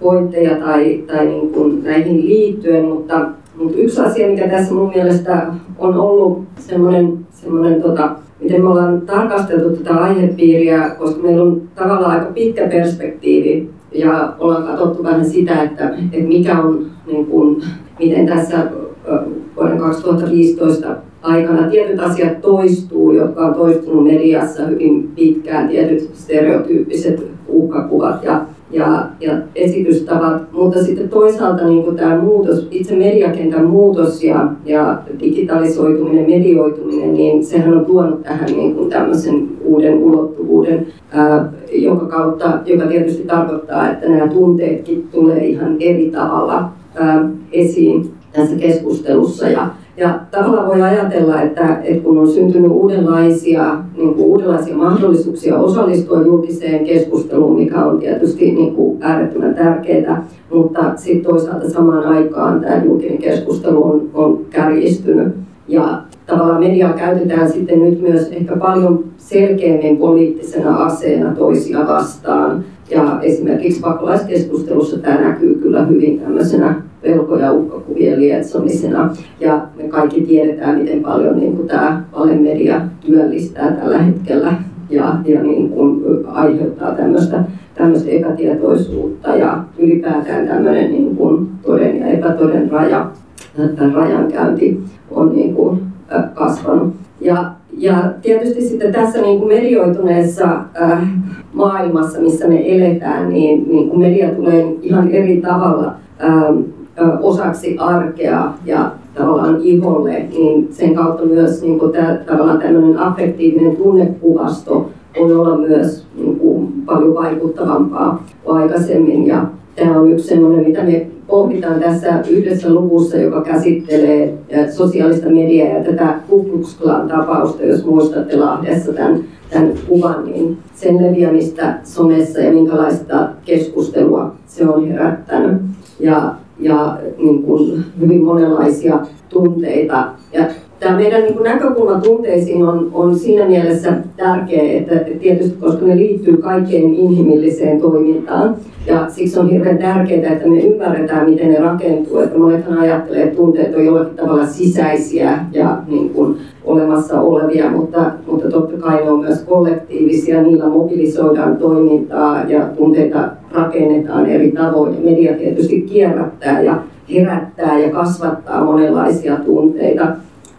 pointteja tai, tai niin kuin näihin liittyen, mutta, mutta yksi asia, mikä tässä mun mielestä on ollut semmoinen, semmoinen tota, miten me ollaan tarkasteltu tätä aihepiiriä, koska meillä on tavallaan aika pitkä perspektiivi ja ollaan katsottu vähän sitä, että, että mikä on, niin kuin, miten tässä vuoden 2015 aikana tietyt asiat toistuu, jotka on toistunut mediassa hyvin pitkään, tietyt stereotyyppiset uhkakuvat ja ja, ja esitystavat, mutta sitten toisaalta niin tämä muutos, itse mediakentän muutos ja, ja digitalisoituminen, medioituminen, niin sehän on tuonut tähän niin kuin tämmöisen uuden ulottuvuuden, ää, jonka kautta, joka tietysti tarkoittaa, että nämä tunteetkin tulee ihan eri tavalla ää, esiin tässä keskustelussa. Ja, ja tavallaan voi ajatella, että, että kun on syntynyt uudenlaisia, niin kuin uudenlaisia mahdollisuuksia osallistua julkiseen keskusteluun, mikä on tietysti niin kuin äärettömän tärkeää, mutta sitten toisaalta samaan aikaan tämä julkinen keskustelu on, on kärjistynyt. Ja tavallaan mediaa käytetään sitten nyt myös ehkä paljon selkeämmin poliittisena aseena toisia vastaan. Ja esimerkiksi pakolaiskeskustelussa tämä näkyy kyllä hyvin tämmöisenä pelko- ja uhkakuvien lietsomisena. Ja me kaikki tiedetään, miten paljon niin kuin tämä valemedia työllistää tällä hetkellä ja, ja niin kuin aiheuttaa tämmöistä, tämmöistä epätietoisuutta ja ylipäätään tämmöinen niin kuin toden ja epätoden raja, rajankäynti on niin kuin kasvanut. Ja ja tietysti sitten tässä niin kuin medioituneessa äh, maailmassa, missä me eletään, niin, niin kuin media tulee ihan eri tavalla osaksi arkea ja tavallaan iholle, niin sen kautta myös niin kuin tämä, tavallaan tämmöinen affektiivinen tunnekuvasto voi olla myös niin kuin, paljon vaikuttavampaa kuin aikaisemmin. Ja tämä on yksi sellainen, mitä me pohditaan tässä yhdessä luvussa, joka käsittelee sosiaalista mediaa ja tätä Ku tapausta, jos muistatte Lahdessa tämän, tämän kuvan, niin sen leviämistä somessa ja minkälaista keskustelua se on herättänyt. Ja, ja niin kuin hyvin monenlaisia tunteita. Ja tämä meidän niin näkökulma tunteisiin on, on siinä mielessä tärkeä, että tietysti koska ne liittyy kaikkeen inhimilliseen toimintaan. Ja siksi on hirveän tärkeää, että me ymmärretään, miten ne rakentuu. Että monethan ajattelee, että tunteet on jollakin tavalla sisäisiä ja niin kuin olemassa olevia, mutta, mutta totta kai ne on myös kollektiivisia. Niillä mobilisoidaan toimintaa ja tunteita rakennetaan eri tavoin. Ja media tietysti kierrättää ja herättää ja kasvattaa monenlaisia tunteita.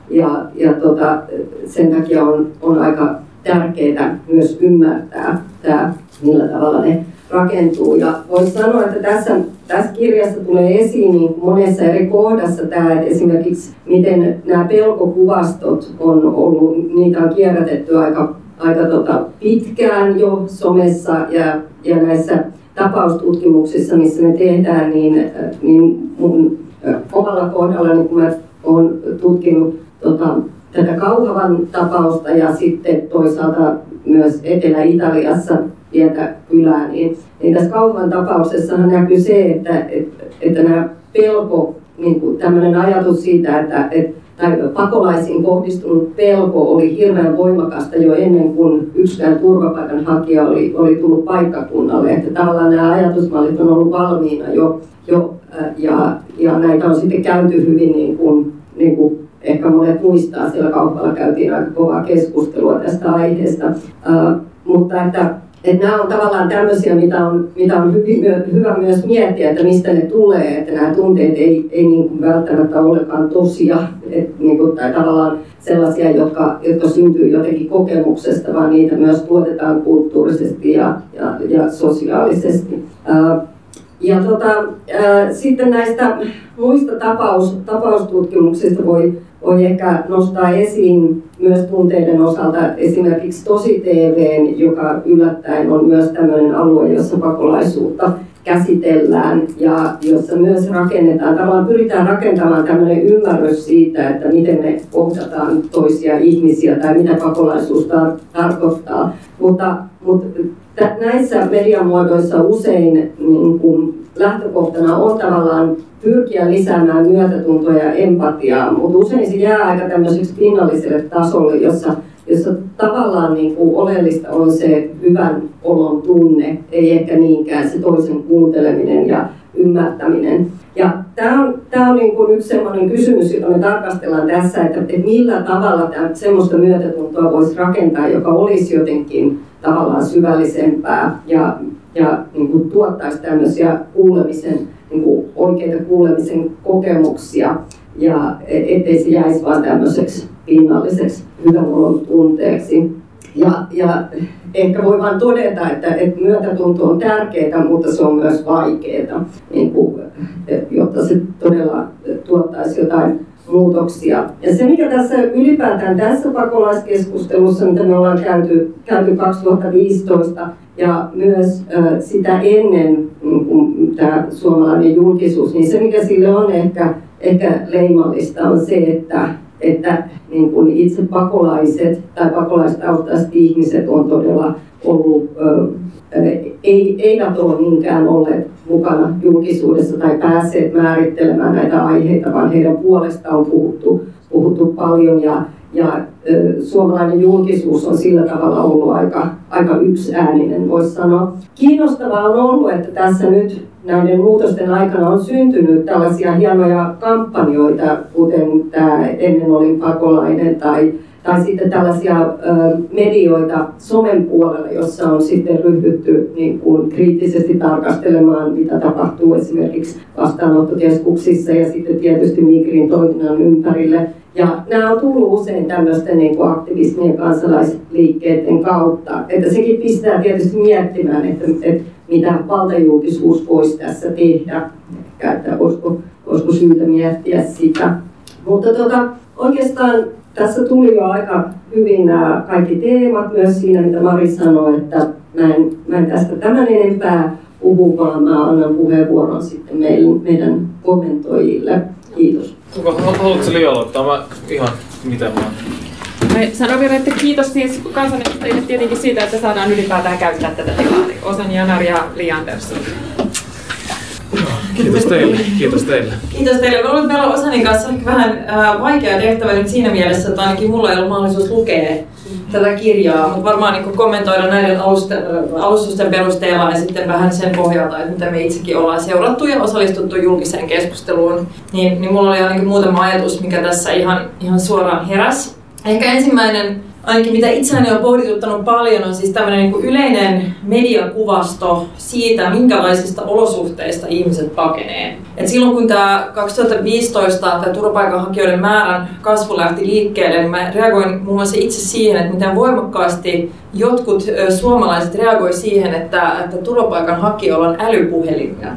Ja, ja tota, sen takia on, on aika tärkeää myös ymmärtää tämä, millä tavalla ne rakentuu. Ja voisi sanoa, että tässä, tässä kirjassa tulee esiin niin monessa eri kohdassa tämä, että esimerkiksi miten nämä pelkokuvastot on ollut, niitä on kierrätetty aika, aika tota pitkään jo somessa ja, ja näissä tapaustutkimuksissa, missä me tehdään, niin, niin mun omalla kohdalla, kun mä olen tutkinut tota, tätä Kauhavan tapausta ja sitten toisaalta myös Etelä-Italiassa pientä kylää, niin, niin tässä Kauhavan tapauksessa näkyy se, että, että, että nämä pelko, niin kuin tämmöinen ajatus siitä, että, että tai pakolaisiin kohdistunut pelko oli hirveän voimakasta jo ennen kuin yksikään turvapaikanhakija oli, oli tullut paikkakunnalle. Että tavallaan nämä ajatusmallit on ollut valmiina jo, jo ja, ja näitä on sitten käyty hyvin niin kuin, niin kuin ehkä monet muistaa, siellä kaupalla käytiin aika kovaa keskustelua tästä aiheesta. Uh, mutta että, että nämä on tavallaan tämmöisiä, mitä on, mitä on hyvin, hyvä myös miettiä, että mistä ne tulee, että nämä tunteet ei, ei niin kuin välttämättä olekaan tosia, että niin kuin, tai tavallaan sellaisia, jotka, jotka syntyy jotenkin kokemuksesta, vaan niitä myös tuotetaan kulttuurisesti ja, ja, ja sosiaalisesti. Uh, ja tota, äh, sitten näistä muista tapaus, tapaustutkimuksista voi, voi ehkä nostaa esiin myös tunteiden osalta esimerkiksi Tosi TV, joka yllättäen on myös tämmöinen alue, jossa pakolaisuutta käsitellään ja jossa myös rakennetaan, tavallaan pyritään rakentamaan tämmöinen ymmärrys siitä, että miten me kohdataan toisia ihmisiä tai mitä pakolaisuus tar- tarkoittaa. Mutta, mutta näissä mediamuodoissa usein niin kuin lähtökohtana on tavallaan pyrkiä lisäämään myötätuntoa ja empatiaa, mutta usein se jää aika tämmöiseksi pinnalliselle tasolle, jossa, jossa tavallaan niin kuin oleellista on se hyvän olon tunne, ei ehkä niinkään se toisen kuunteleminen ja ymmärtäminen. Tämä on, tämä on niin kuin yksi sellainen kysymys, jota me tarkastellaan tässä, että, että millä tavalla tämä, myötätuntoa voisi rakentaa, joka olisi jotenkin tavallaan syvällisempää ja, ja niin kuin tuottaisi tämmöisiä kuulemisen, niin kuin oikeita kuulemisen kokemuksia ja e, ettei se jäisi vain tämmöiseksi pinnalliseksi hyvän tunteeksi. Ja, ja ehkä voi vain todeta, että, että myötätunto on tärkeää, mutta se on myös vaikeaa, niin jotta se todella tuottaisi jotain muutoksia. Ja se, mikä tässä ylipäätään tässä pakolaiskeskustelussa, mitä me ollaan käyty, käyty 2015 ja myös äh, sitä ennen niin tämä suomalainen julkisuus, niin se, mikä sille on ehkä, ehkä leimallista, on se, että että niin kuin itse pakolaiset tai pakolaistaustaiset ihmiset on todella ollut, ei, eivät ole niinkään olleet mukana julkisuudessa tai päässeet määrittelemään näitä aiheita, vaan heidän puolestaan on puhuttu, puhuttu paljon ja, ja suomalainen julkisuus on sillä tavalla ollut aika, aika yksiääninen, voisi sanoa. Kiinnostavaa on ollut, että tässä nyt näiden muutosten aikana on syntynyt tällaisia hienoja kampanjoita, kuten tämä Ennen olin pakolainen tai tai sitten tällaisia medioita somen puolella, jossa on sitten ryhdytty niin kuin kriittisesti tarkastelemaan, mitä tapahtuu esimerkiksi vastaanottokeskuksissa ja sitten tietysti Migrin toiminnan ympärille. Ja nämä on tullut usein tämmöisten niin kuin aktivismien kansalaisliikkeiden kautta. Että sekin pistää tietysti miettimään, että, että mitä valtajulkisuus voisi tässä tehdä. Että olisiko, olisiko syytä miettiä sitä. Mutta tuota, oikeastaan tässä tuli jo aika hyvin nämä kaikki teemat myös siinä, mitä Mari sanoi, että mä en, mä en tästä tämän enempää puhu, vaan mä annan puheenvuoron sitten meidän, meidän kommentoijille. Kiitos. Haluatko Li aloittaa? Mä ihan mitä vaan. Sanon vielä, että kiitos siis kansanedustajille tietenkin siitä, että saadaan ylipäätään käyttää tätä tilaa. Osan Janar ja Li Andersson. Kiitos teille. Kiitos teille. Kiitos teille. Mä luulen, että meillä on Osanin kanssa ehkä vähän äh, vaikea tehtävä nyt siinä mielessä, että ainakin mulla ei ollut mahdollisuus lukea tätä kirjaa, mutta varmaan niin kommentoida näiden alustusten perusteella ja sitten vähän sen pohjalta, että mitä me itsekin ollaan seurattu ja osallistuttu julkiseen keskusteluun, niin, niin mulla oli ainakin muutama ajatus, mikä tässä ihan, ihan suoraan heräs. Ehkä ensimmäinen ainakin mitä itseäni on pohdituttanut paljon, on siis tämmöinen niin yleinen mediakuvasto siitä, minkälaisista olosuhteista ihmiset pakenee. Et silloin kun tämä 2015 tämä turvapaikanhakijoiden määrän kasvu lähti liikkeelle, niin mä reagoin muun muassa itse siihen, että miten voimakkaasti jotkut suomalaiset reagoivat siihen, että, että turvapaikanhakijoilla on älypuhelimia.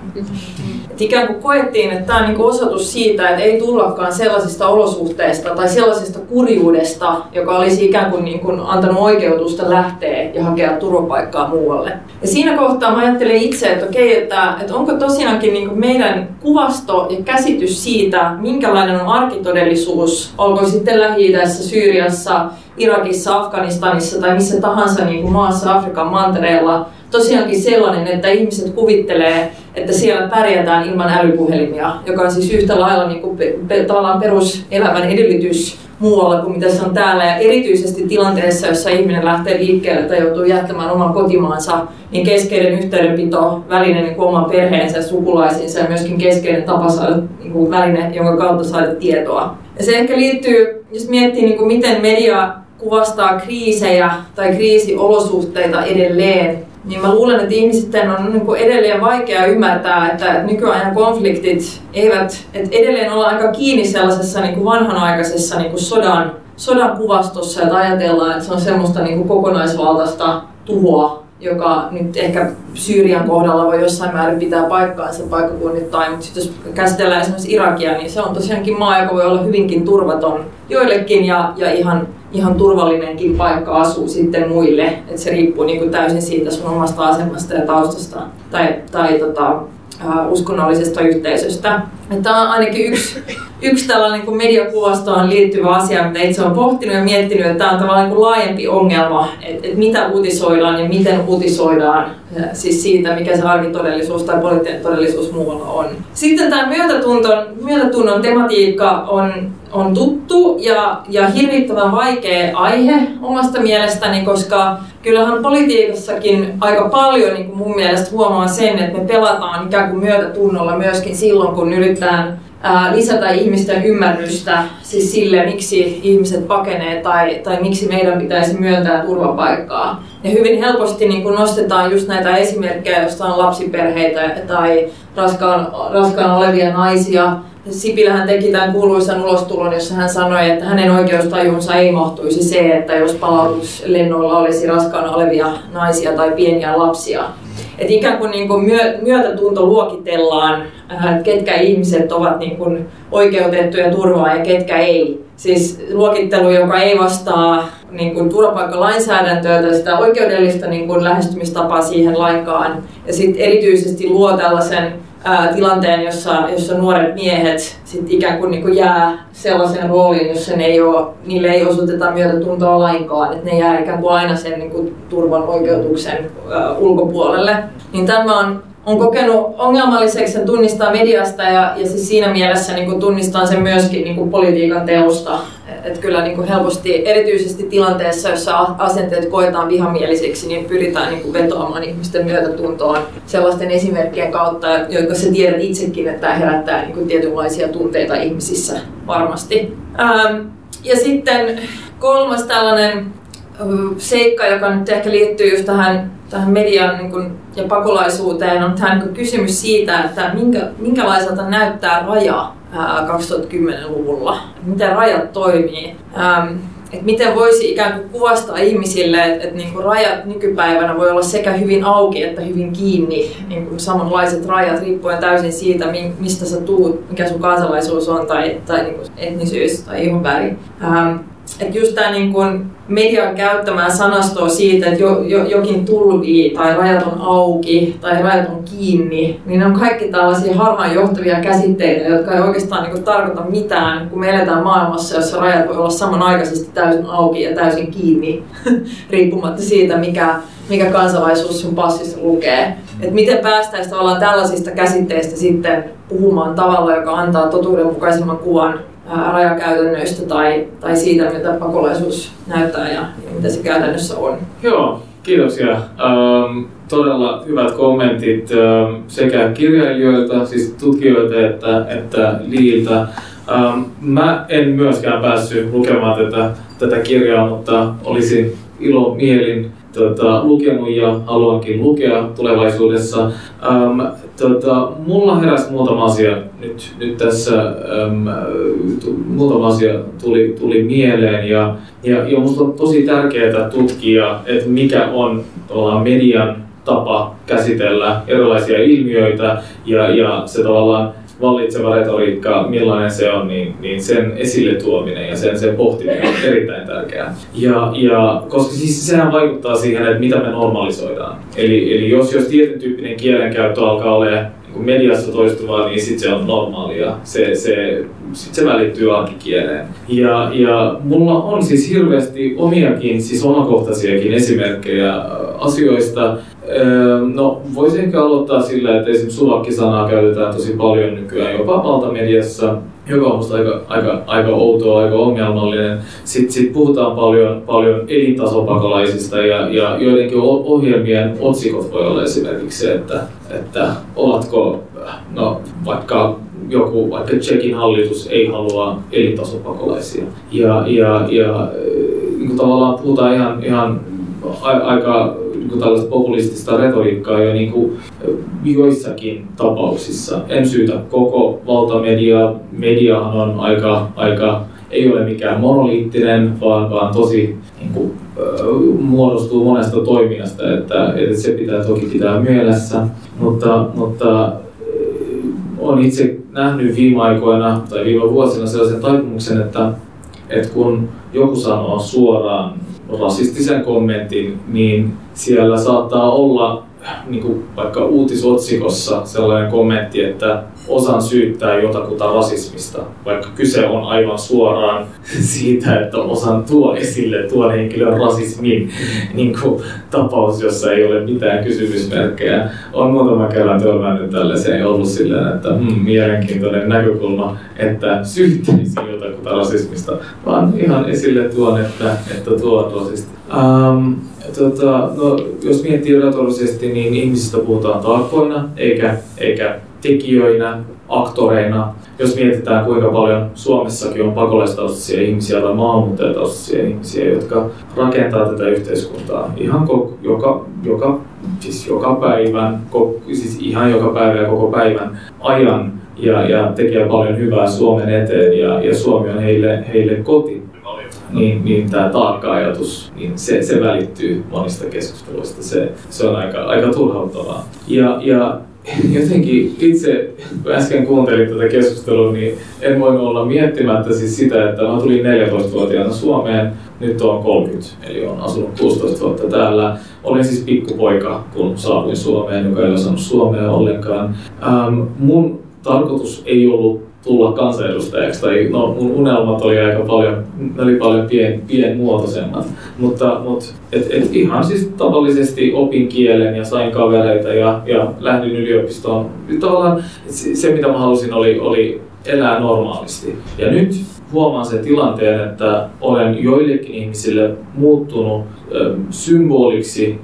Et ikään kuin koettiin, että tämä on niin osoitus siitä, että ei tullakaan sellaisista olosuhteista tai sellaisesta kurjuudesta, joka olisi ikään kuin, niin kuin antanut oikeutusta lähteä ja hakea turvapaikkaa muualle. Ja siinä kohtaa mä ajattelen itse, että okei, että, että onko tosiaankin niin meidän kuvasto ja käsitys siitä, minkälainen on arkitodellisuus, olko sitten lähi Syyriassa, Irakissa, Afganistanissa tai missä tahansa niin kuin maassa Afrikan mantereella, tosiaankin sellainen, että ihmiset kuvittelee, että siellä pärjätään ilman älypuhelimia, joka on siis yhtä lailla niin kuin pe- tavallaan peruselämän edellytys muualla kuin mitä se on täällä. Ja erityisesti tilanteessa, jossa ihminen lähtee liikkeelle tai joutuu jättämään oman kotimaansa, niin keskeinen yhteydenpito väline niin kuin oman perheensä ja ja myöskin keskeinen tapa saada niin kuin väline, jonka kautta saada tietoa. Ja se ehkä liittyy, jos miettii niin kuin miten media kuvastaa kriisejä tai kriisiolosuhteita edelleen, niin mä luulen, että ihmisten on niin kuin edelleen vaikea ymmärtää, että nykyajan konfliktit eivät, että edelleen olla aika kiinni sellaisessa niin kuin vanhanaikaisessa niin kuin sodan, sodan kuvastossa, että ajatellaan, että se on semmoista niin kuin kokonaisvaltaista tuhoa, joka nyt ehkä Syyrian kohdalla voi jossain määrin pitää paikkaansa paikkakunnittain, mutta sitten jos käsitellään esimerkiksi Irakia, niin se on tosiaankin maa, joka voi olla hyvinkin turvaton joillekin ja, ja ihan ihan turvallinenkin paikka asuu sitten muille. Et se riippuu niin kuin täysin siitä sun omasta asemasta ja taustasta tai, tai tota, uskonnollisesta yhteisöstä. Tämä on ainakin yksi, yksi tällainen kuin mediakuvastoon liittyvä asia, mitä itse olen pohtinut ja miettinyt, että tämä on tavallaan niin laajempi ongelma, että, että mitä uutisoidaan ja miten uutisoidaan siis siitä, mikä se arkitodellisuus tai poliittinen todellisuus muualla on. Sitten tämä myötätunton, myötätunnon tematiikka on, on tuttu ja, ja hirvittävän vaikea aihe omasta mielestäni, koska kyllähän politiikassakin aika paljon niin kuin mun mielestä huomaa sen, että me pelataan ikään kuin myötätunnolla myöskin silloin, kun yritetään lisätä ihmisten ymmärrystä siis sille, miksi ihmiset pakenee tai, tai miksi meidän pitäisi myöntää turvapaikkaa. Ja hyvin helposti niin kun nostetaan just näitä esimerkkejä, joista on lapsiperheitä tai raskaan, raskaana olevia naisia. Sipilähän teki tämän kuuluisan ulostulon, jossa hän sanoi, että hänen oikeustajunsa ei mahtuisi se, että jos palautuslennoilla olisi raskaana olevia naisia tai pieniä lapsia. Et ikään kuin, niin kuin myö, myötätunto luokitellaan, äh, ketkä ihmiset ovat niin kuin oikeutettuja turvaa ja ketkä ei. Siis luokittelu, joka ei vastaa niin kuin turvapaikkalainsäädäntöä tai sitä oikeudellista niin kuin lähestymistapaa siihen lainkaan. Ja sitten erityisesti luo tällaisen ää, tilanteen, jossa, jossa nuoret miehet sit ikään kuin, niin kuin jää sellaiseen rooliin, jossa ne ei ole, niille ei osoiteta myötätuntoa lainkaan, että ne jää ikään kuin aina sen niin kuin, turvan oikeutuksen ää, ulkopuolelle. Niin tämä on on kokenut ongelmalliseksi sen tunnistaa mediasta ja, ja siis siinä mielessä niin kuin tunnistaa sen myöskin niin kuin politiikan teosta. Et kyllä niin kuin helposti, erityisesti tilanteessa, jossa asenteet koetaan vihamielisiksi, niin pyritään niin kuin vetoamaan ihmisten myötätuntoon sellaisten esimerkkien kautta, jotka sä tiedät itsekin, että tämä herättää niin kuin tietynlaisia tunteita ihmisissä varmasti. Ähm, ja sitten kolmas tällainen seikka, joka nyt ehkä liittyy just tähän, tähän median niin kuin, ja pakolaisuuteen, on tämä niin kysymys siitä, että minkä, minkälaiselta näyttää raja 2010-luvulla, miten rajat toimii. Ähm, että miten voisi ikään kuin kuvastaa ihmisille, että, että niin kuin rajat nykypäivänä voi olla sekä hyvin auki että hyvin kiinni, niin kuin samanlaiset rajat riippuen täysin siitä, mistä sä tuut, mikä sun kansalaisuus on tai, tai niin kuin etnisyys tai ihonväri. Ähm, että just tämä niin kun median käyttämää sanastoa siitä, että jo, jo, jokin tulvii tai rajat on auki tai rajat on kiinni, niin ne on kaikki tällaisia harhaanjohtavia käsitteitä, jotka ei oikeastaan niin tarkoita mitään, kun me eletään maailmassa, jossa rajat voi olla samanaikaisesti täysin auki ja täysin kiinni, riippumatta siitä, mikä, mikä kansalaisuus sun passissa lukee. Et miten päästäisiin tällaisista käsitteistä sitten puhumaan tavalla, joka antaa totuudenmukaisemman kuvan rajakäytännöistä tai, tai siitä, mitä pakolaisuus näyttää ja, ja mitä se käytännössä on. Joo, kiitoksia. Ähm, todella hyvät kommentit ähm, sekä kirjailijoilta, siis tutkijoilta että, että Liiltä. Ähm, mä en myöskään päässyt lukemaan tätä, tätä kirjaa, mutta olisin ilo mielin tota, lukenut ja haluankin lukea tulevaisuudessa. Ähm, tota, mulla heräsi muutama asia nyt, nyt tässä, ähm, muutama asia tuli, tuli mieleen ja, ja, ja musta on tosi tärkeää tutkia, että mikä on median tapa käsitellä erilaisia ilmiöitä ja, ja se tavallaan vallitseva retoriikka, millainen se on, niin, niin sen esille tuominen ja sen, sen pohtiminen on erittäin tärkeää. Ja, ja, koska siis sehän vaikuttaa siihen, että mitä me normalisoidaan. Eli, eli jos, jos tietyn tyyppinen kielenkäyttö alkaa olla niin mediassa toistuvaa, niin sitten se on normaalia. Se, se, sit se välittyy arkikieleen. Ja, ja mulla on siis hirveästi omiakin, siis omakohtaisiakin esimerkkejä asioista, No, voisi ehkä aloittaa sillä, että esimerkiksi sulakkisanaa käytetään tosi paljon nykyään jopa valtamediassa, joka on musta aika, aika, aika outoa, aika ongelmallinen. Sitten sit puhutaan paljon, paljon elintasopakolaisista ja, ja joidenkin ohjelmien otsikot voi olla esimerkiksi se, että, että ovatko no, vaikka joku, vaikka Tsekin hallitus ei halua elintasopakolaisia. Ja, ja, ja niin tavallaan puhutaan ihan, ihan aika niin tällaista populistista retoriikkaa jo niin kuin joissakin tapauksissa. En syytä koko valtamediaa. Mediahan on aika, aika ei ole mikään monoliittinen, vaan, vaan tosi niin kuin, muodostuu monesta toiminnasta, että, että se pitää toki pitää mielessä. Mutta, mutta olen itse nähnyt viime aikoina tai viime vuosina sellaisen taipumuksen, että, että kun joku sanoo suoraan rasistisen kommentin, niin siellä saattaa olla niin kuin vaikka uutisotsikossa sellainen kommentti, että osan syyttää jotakuta rasismista, vaikka kyse on aivan suoraan siitä, että osan tuo esille tuon henkilön rasismin niin kuin tapaus, jossa ei ole mitään kysymysmerkkejä. On muutama kerran törmännyt tällaiseen ja ollut silleen, että hmm, mielenkiintoinen näkökulma, että syyttäisi jotakuta rasismista, vaan ihan esille tuon, että, että tuo on rasisti. Um, tota, no, jos miettii retorisesti, niin ihmisistä puhutaan taakkoina, eikä, eikä tekijöinä, aktoreina. Jos mietitään kuinka paljon Suomessakin on pakolaistaustaisia ihmisiä tai maahanmuuttajataustaisia ihmisiä, jotka rakentaa tätä yhteiskuntaa ihan koko, joka, joka, siis joka päivän, koko, siis ihan joka päivä ja koko päivän ajan ja, ja tekee paljon hyvää Suomen eteen ja, ja Suomi on heille, heille koti niin, niin tämä taakka-ajatus, niin se, se välittyy monista keskusteluista. Se, se on aika, aika turhauttavaa. Ja, ja jotenkin itse, kun äsken kuuntelin tätä keskustelua, niin en voinut olla miettimättä siis sitä, että mä tulin 14-vuotiaana Suomeen, nyt on 30, eli olen asunut 16 vuotta täällä. Olin siis pikkupoika, kun saavuin Suomeen, joka ei osannut suomea ollenkaan. Ähm, mun tarkoitus ei ollut tulla kansanedustajaksi, tai no mun unelmat oli aika paljon, ne oli paljon pien, pienmuotoisemmat, mutta, mutta et, et ihan siis tavallisesti opin kielen ja sain kavereita ja, ja lähdin yliopistoon. Tavallaan se mitä mä halusin oli, oli elää normaalisti. Ja nyt huomaan sen tilanteen, että olen joillekin ihmisille muuttunut symboliksi,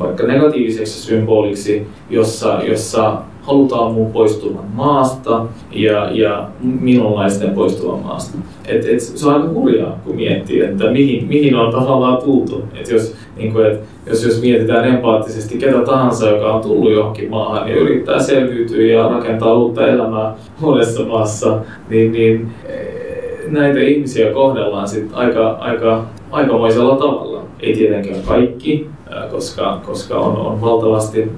vaikka negatiiviseksi symboliksi, jossa, jossa halutaan mun poistuvan maasta ja, ja minunlaisten poistuvan maasta. Et, et se on aika hurjaa, kun miettii, että mihin, mihin on tavallaan tultu. Et jos, niin kuin, et, jos, jos mietitään empaattisesti ketä tahansa, joka on tullut johonkin maahan ja yrittää selviytyä ja rakentaa uutta elämää monessa maassa, niin, niin eh, näitä ihmisiä kohdellaan sit aika, aika, aikamoisella tavalla. Ei tietenkään kaikki, koska, koska on, on valtavasti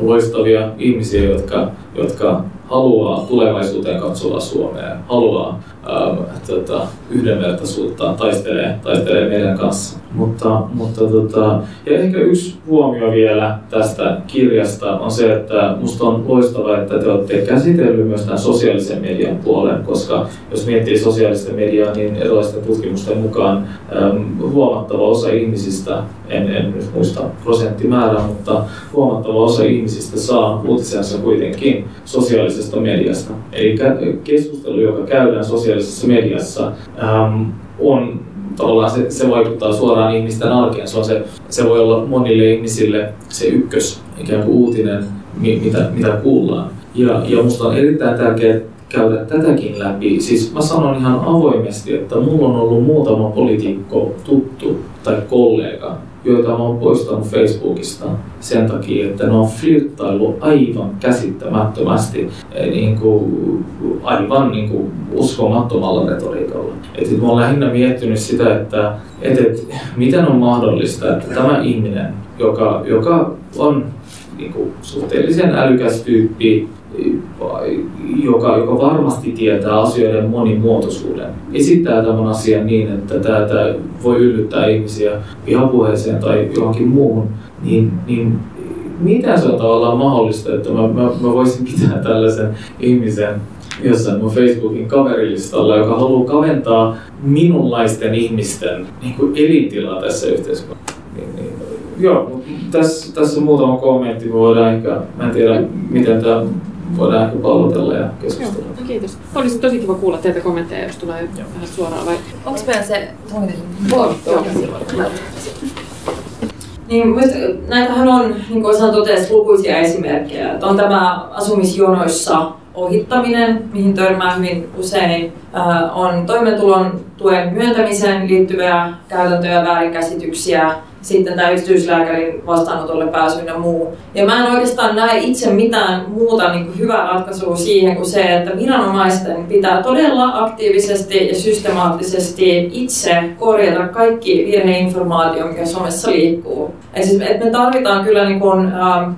loistavia ihmisiä, jotka, jotka haluaa tulevaisuuteen katsovaa Suomea, haluaa ähm, tota, yhdenvertaisuutta, taistelee, taistelee meidän kanssa. Mutta, mutta tota, ja ehkä yksi huomio vielä tästä kirjasta on se, että minusta on loistavaa, että te olette käsitellyt myös tämän sosiaalisen median puolen, koska jos miettii sosiaalista mediaa, niin erilaisten tutkimusten mukaan ähm, huomattava osa ihmisistä, en, en nyt muista prosenttimäärää, mutta huomattava osa ihmisistä saa uutisensa kuitenkin sosiaalisesta mediasta. Eli keskustelu, joka käydään sosiaalisessa mediassa, ähm, on tavallaan se, se vaikuttaa suoraan ihmisten arkeen. Se, on se, se voi olla monille ihmisille se ykkös ikään kuin uutinen, mitä, mitä kuullaan. Ja, ja musta on erittäin tärkeää käydä tätäkin läpi. Siis mä sanon ihan avoimesti, että mulla on ollut muutama poliitikko tuttu tai kollega, joita mä oon poistanut Facebookista sen takia, että ne on flirttailu aivan käsittämättömästi eh, niin kuin, aivan niin kuin uskomattomalla retoriikalla. Et mä oon lähinnä miettinyt sitä, että et, et, miten on mahdollista, että tämä ihminen, joka, joka on niin kuin, suhteellisen älykäs tyyppi, joka, joka varmasti tietää asioiden monimuotoisuuden, esittää tämän asian niin, että tämä, voi yllyttää ihmisiä vihapuheeseen tai johonkin muuhun, niin, niin miten se on tavallaan mahdollista, että mä, mä, mä voisin pitää tällaisen ihmisen jossain mun Facebookin kaverilistalla, joka haluaa kaventaa minunlaisten ihmisten niin kuin elintilaa tässä yhteiskunnassa. Niin, niin, joo, tässä, tässä muutama kommentti. Me voidaan ehkä, mä en tiedä miten tämä voidaan ehkä pallotella ja keskustella. Joo, kiitos. Olisi tosi kiva kuulla teiltä kommentteja, jos tulee Joo. vähän suoraan. Vai... Onko meillä se... Voi, niin, näitähän on, niin kuin Osan totesi, lukuisia esimerkkejä. On tämä asumisjonoissa ohittaminen, mihin törmää hyvin usein, on toimeentulon tuen myöntämiseen liittyviä käytäntöjä ja väärinkäsityksiä, sitten tämä yksityislääkärin vastaanotolle pääsy ja muu. Ja mä en oikeastaan näe itse mitään muuta niin kuin hyvää ratkaisua siihen kuin se, että viranomaisten pitää todella aktiivisesti ja systemaattisesti itse korjata kaikki virheinformaatio, mikä somessa liikkuu. Et siis, että me tarvitaan kyllä niin kuin, ähm,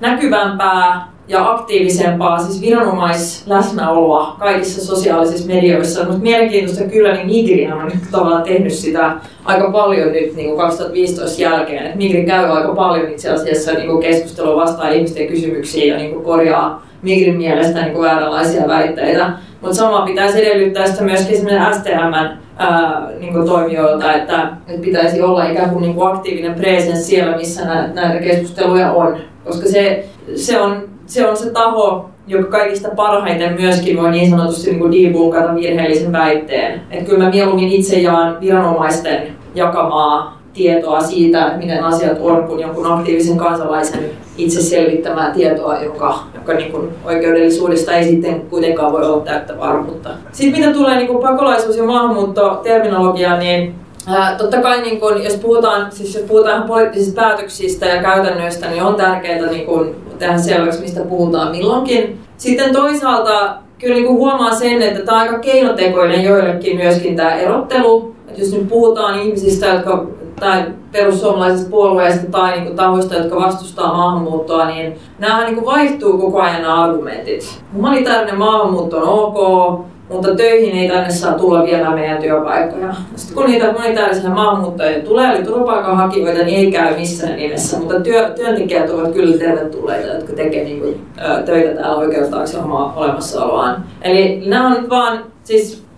näkyvämpää ja aktiivisempaa siis viranomaisläsnäoloa kaikissa sosiaalisissa medioissa. Mutta mielenkiintoista kyllä, niin Migri on tavallaan tehnyt sitä aika paljon nyt niin kuin 2015 jälkeen. Et Migri käy aika paljon itse asiassa niin kuin keskustelua vastaan ihmisten kysymyksiin ja niin kuin korjaa Migrin mielestä niin kuin vääränlaisia väitteitä. Mutta sama pitäisi edellyttää sitä myöskin STM ää, niin kuin toimijoilta, että, että pitäisi olla ikään kuin, niin kuin aktiivinen presence siellä, missä näitä keskusteluja on. Koska se, se on se on se taho, joka kaikista parhaiten myöskin voi niin sanotusti niin debunkata virheellisen väitteen. Että kyllä mä mieluummin itse jaan viranomaisten jakamaa tietoa siitä, että miten asiat on, kun jonkun aktiivisen kansalaisen itse selvittämää tietoa, joka, joka niin kuin oikeudellisuudesta ei sitten kuitenkaan voi olla täyttä varmuutta. Sitten mitä tulee niin kuin pakolaisuus- ja maahanmuuttoterminologiaan, niin Ää, totta kai niin kun, jos, puhutaan, siis jos puhutaan poliittisista päätöksistä ja käytännöistä, niin on tärkeää niin kun, tehdä selväksi, mistä puhutaan milloinkin. Sitten toisaalta kyllä niin huomaa sen, että tämä on aika keinotekoinen joillekin myöskin tämä erottelu. Että jos nyt puhutaan ihmisistä, jotka tai perussuomalaisista puolueista tai niin tahoista, jotka vastustaa maahanmuuttoa, niin nämä niin vaihtuu koko ajan nämä argumentit. Humanitaarinen maahanmuutto on ok, mutta töihin ei tänne saa tulla viemään meidän työpaikkoja. Sitten kun niitä monetaarisia maahanmuuttajia tulee, eli turvapaikanhakijoita, niin ei käy missään nimessä, mutta työ, työntekijät ovat kyllä tervetulleita, jotka tekevät niin kuin, töitä täällä oikeuttaakseen omaa olemassaoloaan. Eli nämä on vaan, siis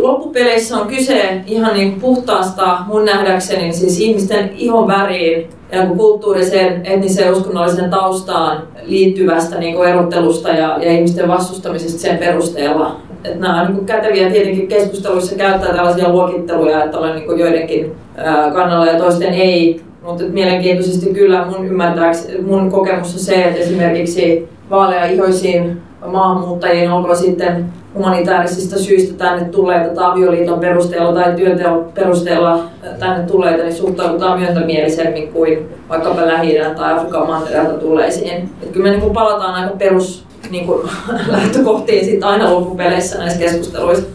loppupeleissä on kyse ihan niin puhtaasta mun nähdäkseni siis ihmisten ihon väriin ja kulttuuriseen, etniseen uskonnollisen taustaan liittyvästä niin erottelusta ja, ja ihmisten vastustamisesta sen perusteella että nämä on niin käteviä tietenkin keskusteluissa käyttää tällaisia luokitteluja, että olen niin joidenkin kannalla ja toisten ei. Mutta mielenkiintoisesti kyllä mun ymmärtääkseni, mun kokemus on se, että esimerkiksi vaalea-ihoisiin maahanmuuttajiin, onko sitten humanitaarisista syistä tänne tulleita tai avioliiton perusteella tai työnteon perusteella tänne tulleita, niin suhtaudutaan myöntämielisemmin kuin vaikkapa lähi tai Afrikan mantereelta tulleisiin. Et kyllä me niin palataan aika perus niin kuin, lähtökohtiin sit aina loppupeleissä näissä keskusteluissa.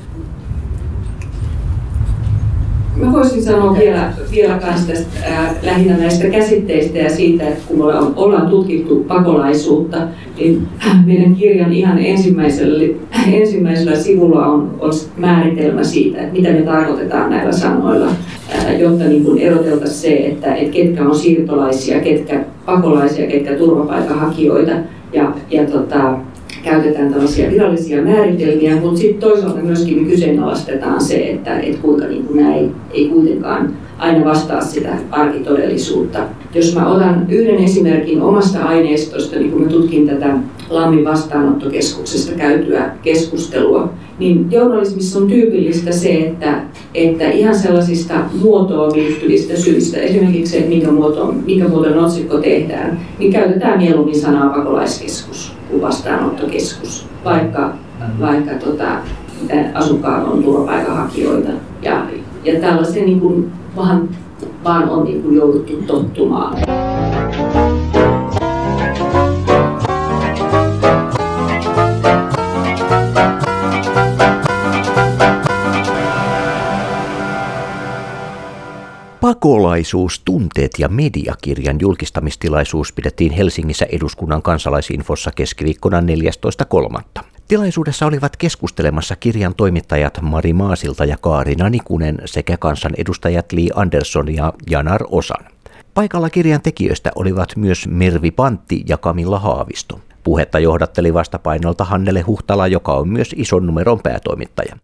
Mä voisin sanoa vielä, vielä tästä, ää, lähinnä näistä käsitteistä ja siitä, että kun me ollaan, tutkittu pakolaisuutta, niin meidän kirjan ihan ensimmäisellä, ensimmäisellä sivulla on, on määritelmä siitä, että mitä me tarkoitetaan näillä sanoilla, ää, jotta niin eroteltaisiin se, että, että ketkä on siirtolaisia, ketkä pakolaisia, ketkä turvapaikanhakijoita. Ja, ja tota, käytetään tällaisia virallisia määritelmiä, mutta sitten toisaalta myöskin me kyseenalaistetaan se, että, että kuinka niin kuin nämä ei, ei kuitenkaan aina vastaa sitä arkitodellisuutta. Jos mä otan yhden esimerkin omasta aineistosta, niin kun mä tutkin tätä Lammin vastaanottokeskuksesta käytyä keskustelua, niin journalismissa on tyypillistä se, että, että ihan sellaisista muotoon liittyvistä syistä, esimerkiksi se, että minkä muotoon, minkä muotoon otsikko tehdään, niin käytetään mieluummin sanaa pakolaiskeskus kuin vastaanottokeskus, vaikka, vaikka tota, asukkaat on turvapaikanhakijoita. Ja, ja tällaisen niin kuin, vaan, vaan on niin kuin jouduttu tottumaan. Pakolaisuus, tunteet ja mediakirjan julkistamistilaisuus pidettiin Helsingissä eduskunnan kansalaisinfossa keskiviikkona 14.3. Tilaisuudessa olivat keskustelemassa kirjan toimittajat Mari Maasilta ja Kaarina Nikunen sekä kansanedustajat Li Andersson ja Janar Osan. Paikalla kirjan tekijöistä olivat myös Mervi Pantti ja Kamilla Haavisto. Puhetta johdatteli vastapainolta Hannele Huhtala, joka on myös ison numeron päätoimittaja.